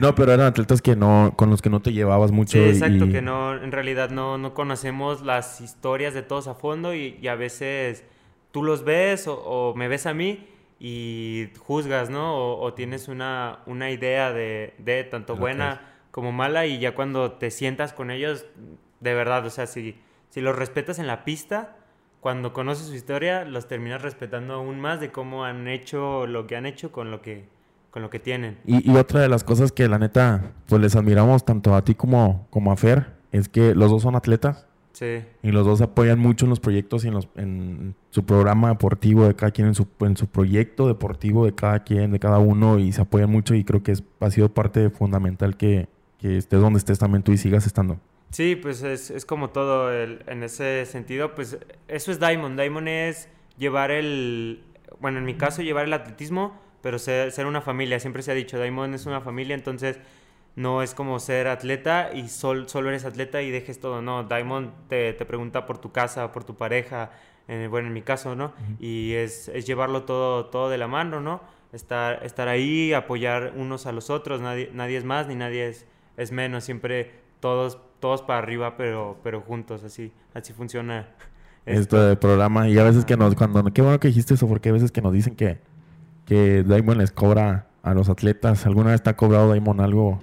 No, pero eran atletas que no, con los que no te llevabas mucho. Sí, exacto, y- que no, en realidad no, no conocemos las historias de todos a fondo y, y a veces tú los ves o, o me ves a mí y juzgas, ¿no? O, o tienes una, una idea de, de tanto buena como mala y ya cuando te sientas con ellos, de verdad, o sea, si, si los respetas en la pista, cuando conoces su historia, los terminas respetando aún más de cómo han hecho lo que han hecho con lo que, con lo que tienen. Y, y otra de las cosas que la neta, pues les admiramos tanto a ti como, como a Fer, es que los dos son atletas Sí, y los dos apoyan mucho en los proyectos y en, los, en su programa deportivo de cada quien, en su, en su proyecto deportivo de cada quien, de cada uno, y se apoyan mucho y creo que es, ha sido parte fundamental que, que estés donde estés también tú y sigas estando. Sí, pues es, es como todo el- en ese sentido, pues eso es Diamond. Diamond es llevar el, bueno, en mi caso llevar el atletismo, pero ser, ser una familia. Siempre se ha dicho, Diamond es una familia, entonces no es como ser atleta y sol- solo eres atleta y dejes todo. No, Diamond te, te pregunta por tu casa, por tu pareja, en- bueno, en mi caso, ¿no? Y es, es llevarlo todo, todo de la mano, ¿no? Estar, estar ahí, apoyar unos a los otros, nadie, nadie es más ni nadie es, es menos, siempre todos, todos para arriba, pero, pero juntos, así, así funciona. Esto de programa y a veces que nos, cuando, qué bueno que dijiste eso, porque a veces que nos dicen que, que Diamond les cobra a los atletas. ¿Alguna vez te ha cobrado Diamond algo?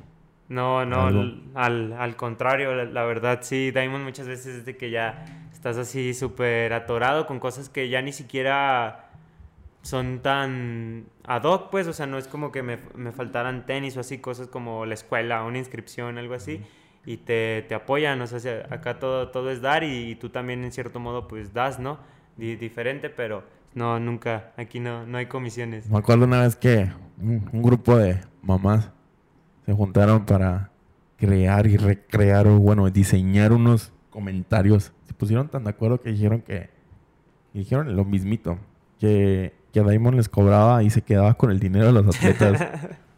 No, no, Algo. al, al, contrario, la, la verdad sí, Diamond muchas veces es de que ya estás así súper atorado con cosas que ya ni siquiera son tan ad hoc, pues, o sea, no es como que me, me faltaran tenis o así, cosas como la escuela, una inscripción, algo así, y te, te apoyan, o sea, se- acá todo, todo es dar y, tú también en cierto modo pues das, ¿no? Di- diferente, pero no, nunca, aquí no, no hay comisiones. Me acuerdo una vez que un, un grupo de mamás se juntaron para crear y recrear o bueno, diseñar unos comentarios. Se pusieron tan de acuerdo que dijeron que y dijeron lo mismito, que, que Diamond les cobraba y se quedaba con el dinero de los [LAUGHS] atletas.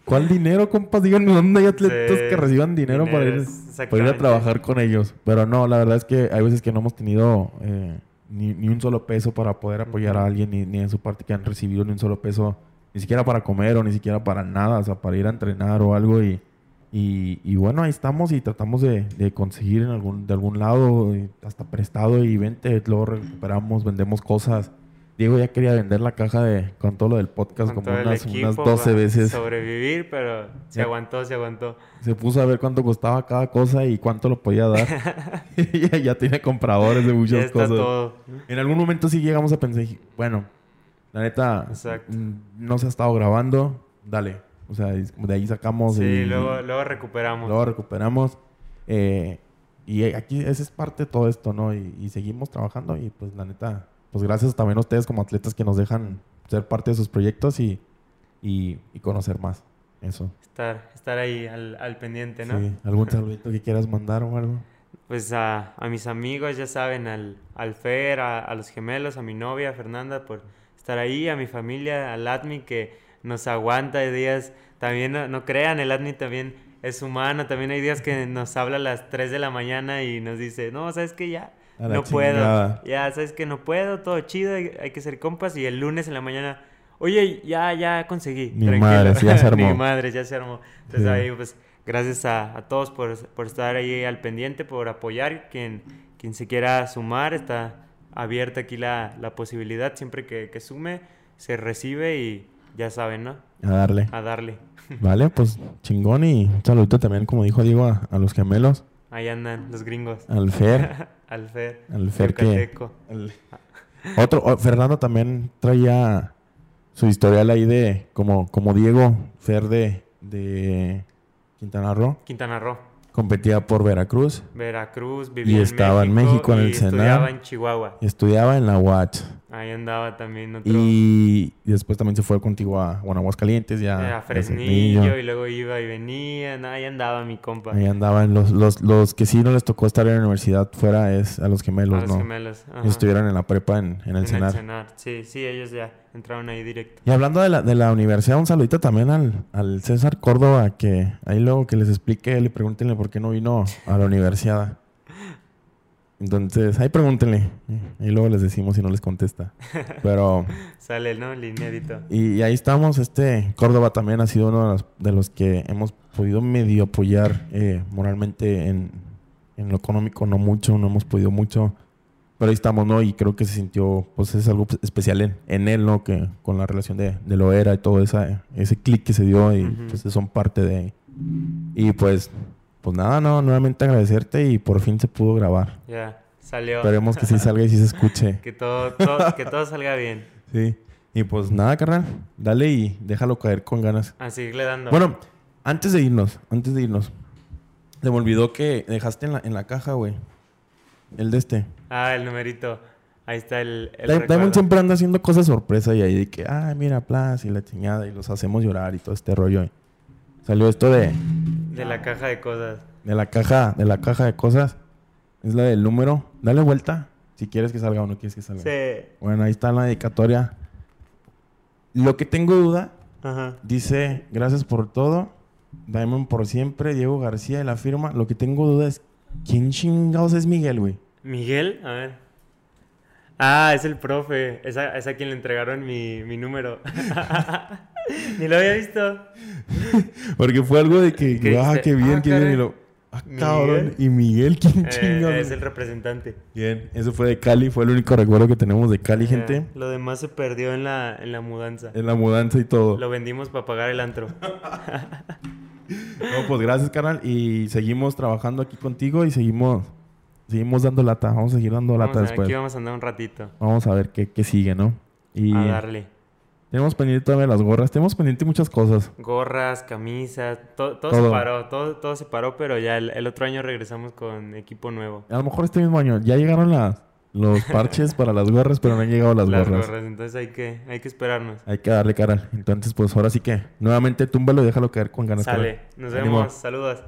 ¿Cuál dinero, compas? Díganme dónde hay atletas Sí, que reciban dinero, para, ir, para ir a trabajar con ellos. Pero no, la verdad es que hay veces que no hemos tenido eh, ni, ni un solo peso para poder apoyar a alguien, ni, ni en su parte que han recibido ni un solo peso, ni siquiera para comer o ni siquiera para nada, o sea, para ir a entrenar o algo. Y, y, y bueno, ahí estamos y tratamos de, de conseguir en algún, de algún lado, y hasta prestado y vente, luego recuperamos, vendemos cosas. Diego ya quería vender la caja de con todo lo del podcast Con como unas, equipo 12 para veces. Sobrevivir, pero se Ya. aguantó, se aguantó. Se puso a ver cuánto costaba cada cosa y cuánto lo podía dar. ya, [LAUGHS] [LAUGHS] ya tiene compradores de Ya muchas está cosas. todo. En algún momento sí llegamos a pensar, bueno, la neta, Exacto. mm, no se ha estado grabando, dale. O sea, de ahí sacamos Sí, y luego, luego recuperamos. luego recuperamos. Eh, y aquí esa es parte de todo esto, ¿no? Y, y seguimos trabajando y pues la neta, pues gracias también a ustedes como atletas que nos dejan ser parte de sus proyectos y, y, y conocer más. Eso. Estar, estar ahí al, al pendiente, ¿no? Sí. ¿Algún saludito que quieras mandar o algo? Pues a, a mis amigos, ya saben, al, al Fer, a, a los gemelos, a mi novia Fernanda, por estar ahí, a mi familia, al Admi que nos aguanta de días. También no, no crean, el Admi también es humano. También hay días que nos habla a las 3 de la mañana y nos dice, no, ¿sabes que Ya, No puedo. Ya, ¿sabes que No puedo, todo chido, hay, hay que ser compas. Y el lunes en la mañana, oye, ya, ya conseguí. Ni madres, ya se [LAUGHS] armó. Ni madres, ya se armó. Entonces Sí. ahí, pues, gracias a, a todos por, por estar ahí al pendiente, por apoyar. Quien, quien se quiera sumar, está abierta aquí la, la posibilidad. Siempre que, que sume, se recibe y ya saben, ¿no? A darle. A darle. [LAUGHS] Vale, pues chingón y un saludito también, como dijo Diego, a, a los gemelos, Ahí andan los gringos. al Fer, [LAUGHS] al Fer. al Fer que... [LAUGHS] Otro, oh, Fernando también traía su historial ahí de, como, como Diego, Fer de, de Quintana Roo. Quintana Roo. Competía por Veracruz. Veracruz, vivía Y estaba en México, en y el Senar. estudiaba en Chihuahua. Estudiaba en la UACH. Ahí andaba también otro. Y, después también se fue contigo a, bueno, Aguascalientes, ya. A Fresnillo y luego iba y venía. No, ahí andaba mi compa. Ahí andaban los, los, los que sí no les tocó estar en la universidad fuera es a los gemelos, a los ¿no? gemelos. ajá. Estuvieron en la prepa en, en el En Senar. el Senar. Sí, sí, ellos ya entraron ahí directo. Y hablando de la, de la universidad, un saludito también al, al César Córdoba, que ahí luego que les explique, le pregúntenle por qué no vino a la universidad. Entonces, ahí pregúntenle. Y luego les decimos si no les contesta. Pero, [LAUGHS] Sale, ¿no? El inédito. y, y ahí estamos. Este Córdoba también ha sido uno de los, de los que hemos podido medio apoyar eh, moralmente en, en lo económico, no mucho, no hemos podido mucho. Pero ahí estamos, ¿no? Y creo que se sintió, pues es algo especial en, en él, ¿no? Que con la relación de, de lo era y todo esa, ese clic que se dio y Ujú. pues son parte de... Y pues, pues nada, no, nuevamente agradecerte y por fin se pudo grabar. Ya, salió. Esperemos que sí [LAUGHS] salga y sí se escuche. Que todo, todo- que todo salga bien. [LAUGHS] Sí. Y pues nada, carnal, dale y déjalo caer con ganas. A seguirle dando. Bueno, antes de irnos, antes de irnos, se me olvidó que dejaste en la, en la caja, güey. El de este. Ah, el numerito. Ahí está el, el. Diamond siempre anda haciendo cosas sorpresa y ahí de que, ah, mira, Plas y la chingada y los hacemos llorar y todo este rollo. Salió esto de, De la caja de cosas. de la caja, de la caja de cosas. Es la del número. Dale vuelta si quieres que salga o no quieres que salga. Sí. Bueno, ahí está la dedicatoria. Lo que tengo duda, Ajá. dice, gracias por todo. Diamond por siempre, Diego García de la firma. Lo que tengo duda es, ¿quién chingados es Miguel, güey? Miguel, a ver. Ah, es el profe. Es a, es a quien le entregaron mi, mi número. [LAUGHS] Ni lo había visto. Porque fue algo de que, ¿Qué ah, qué bien, Ah, qué bien. Y lo, ah, Miguel. cabrón. Y Miguel, ¿quién Eh, es el representante. Bien, eso fue de Cali, fue el único recuerdo que tenemos de Cali, Eh, gente. lo demás se perdió en la, en la mudanza. En la mudanza y todo. Lo vendimos para pagar el antro. [LAUGHS] No, pues gracias, carnal. Y seguimos trabajando aquí contigo y seguimos, seguimos dando lata. Vamos a seguir dando Vamos lata a- después. aquí vamos a andar un ratito. Vamos a ver qué, qué sigue, ¿no? Y A darle. tenemos pendiente todavía las gorras. Tenemos pendiente muchas cosas. Gorras, camisas, to- todo, Todo. se paró, todo, todo se paró, pero ya el, el otro año regresamos con equipo nuevo. A lo mejor este mismo año ya llegaron las, los parches [LAUGHS] para las gorras, pero no han llegado las, Las gorras. gorras, entonces hay que, hay que esperarnos. Hay que darle cara. Entonces, pues ahora sí que nuevamente túmbalo y déjalo caer con ganas. Sale, nos Ánimo. vemos, saludos.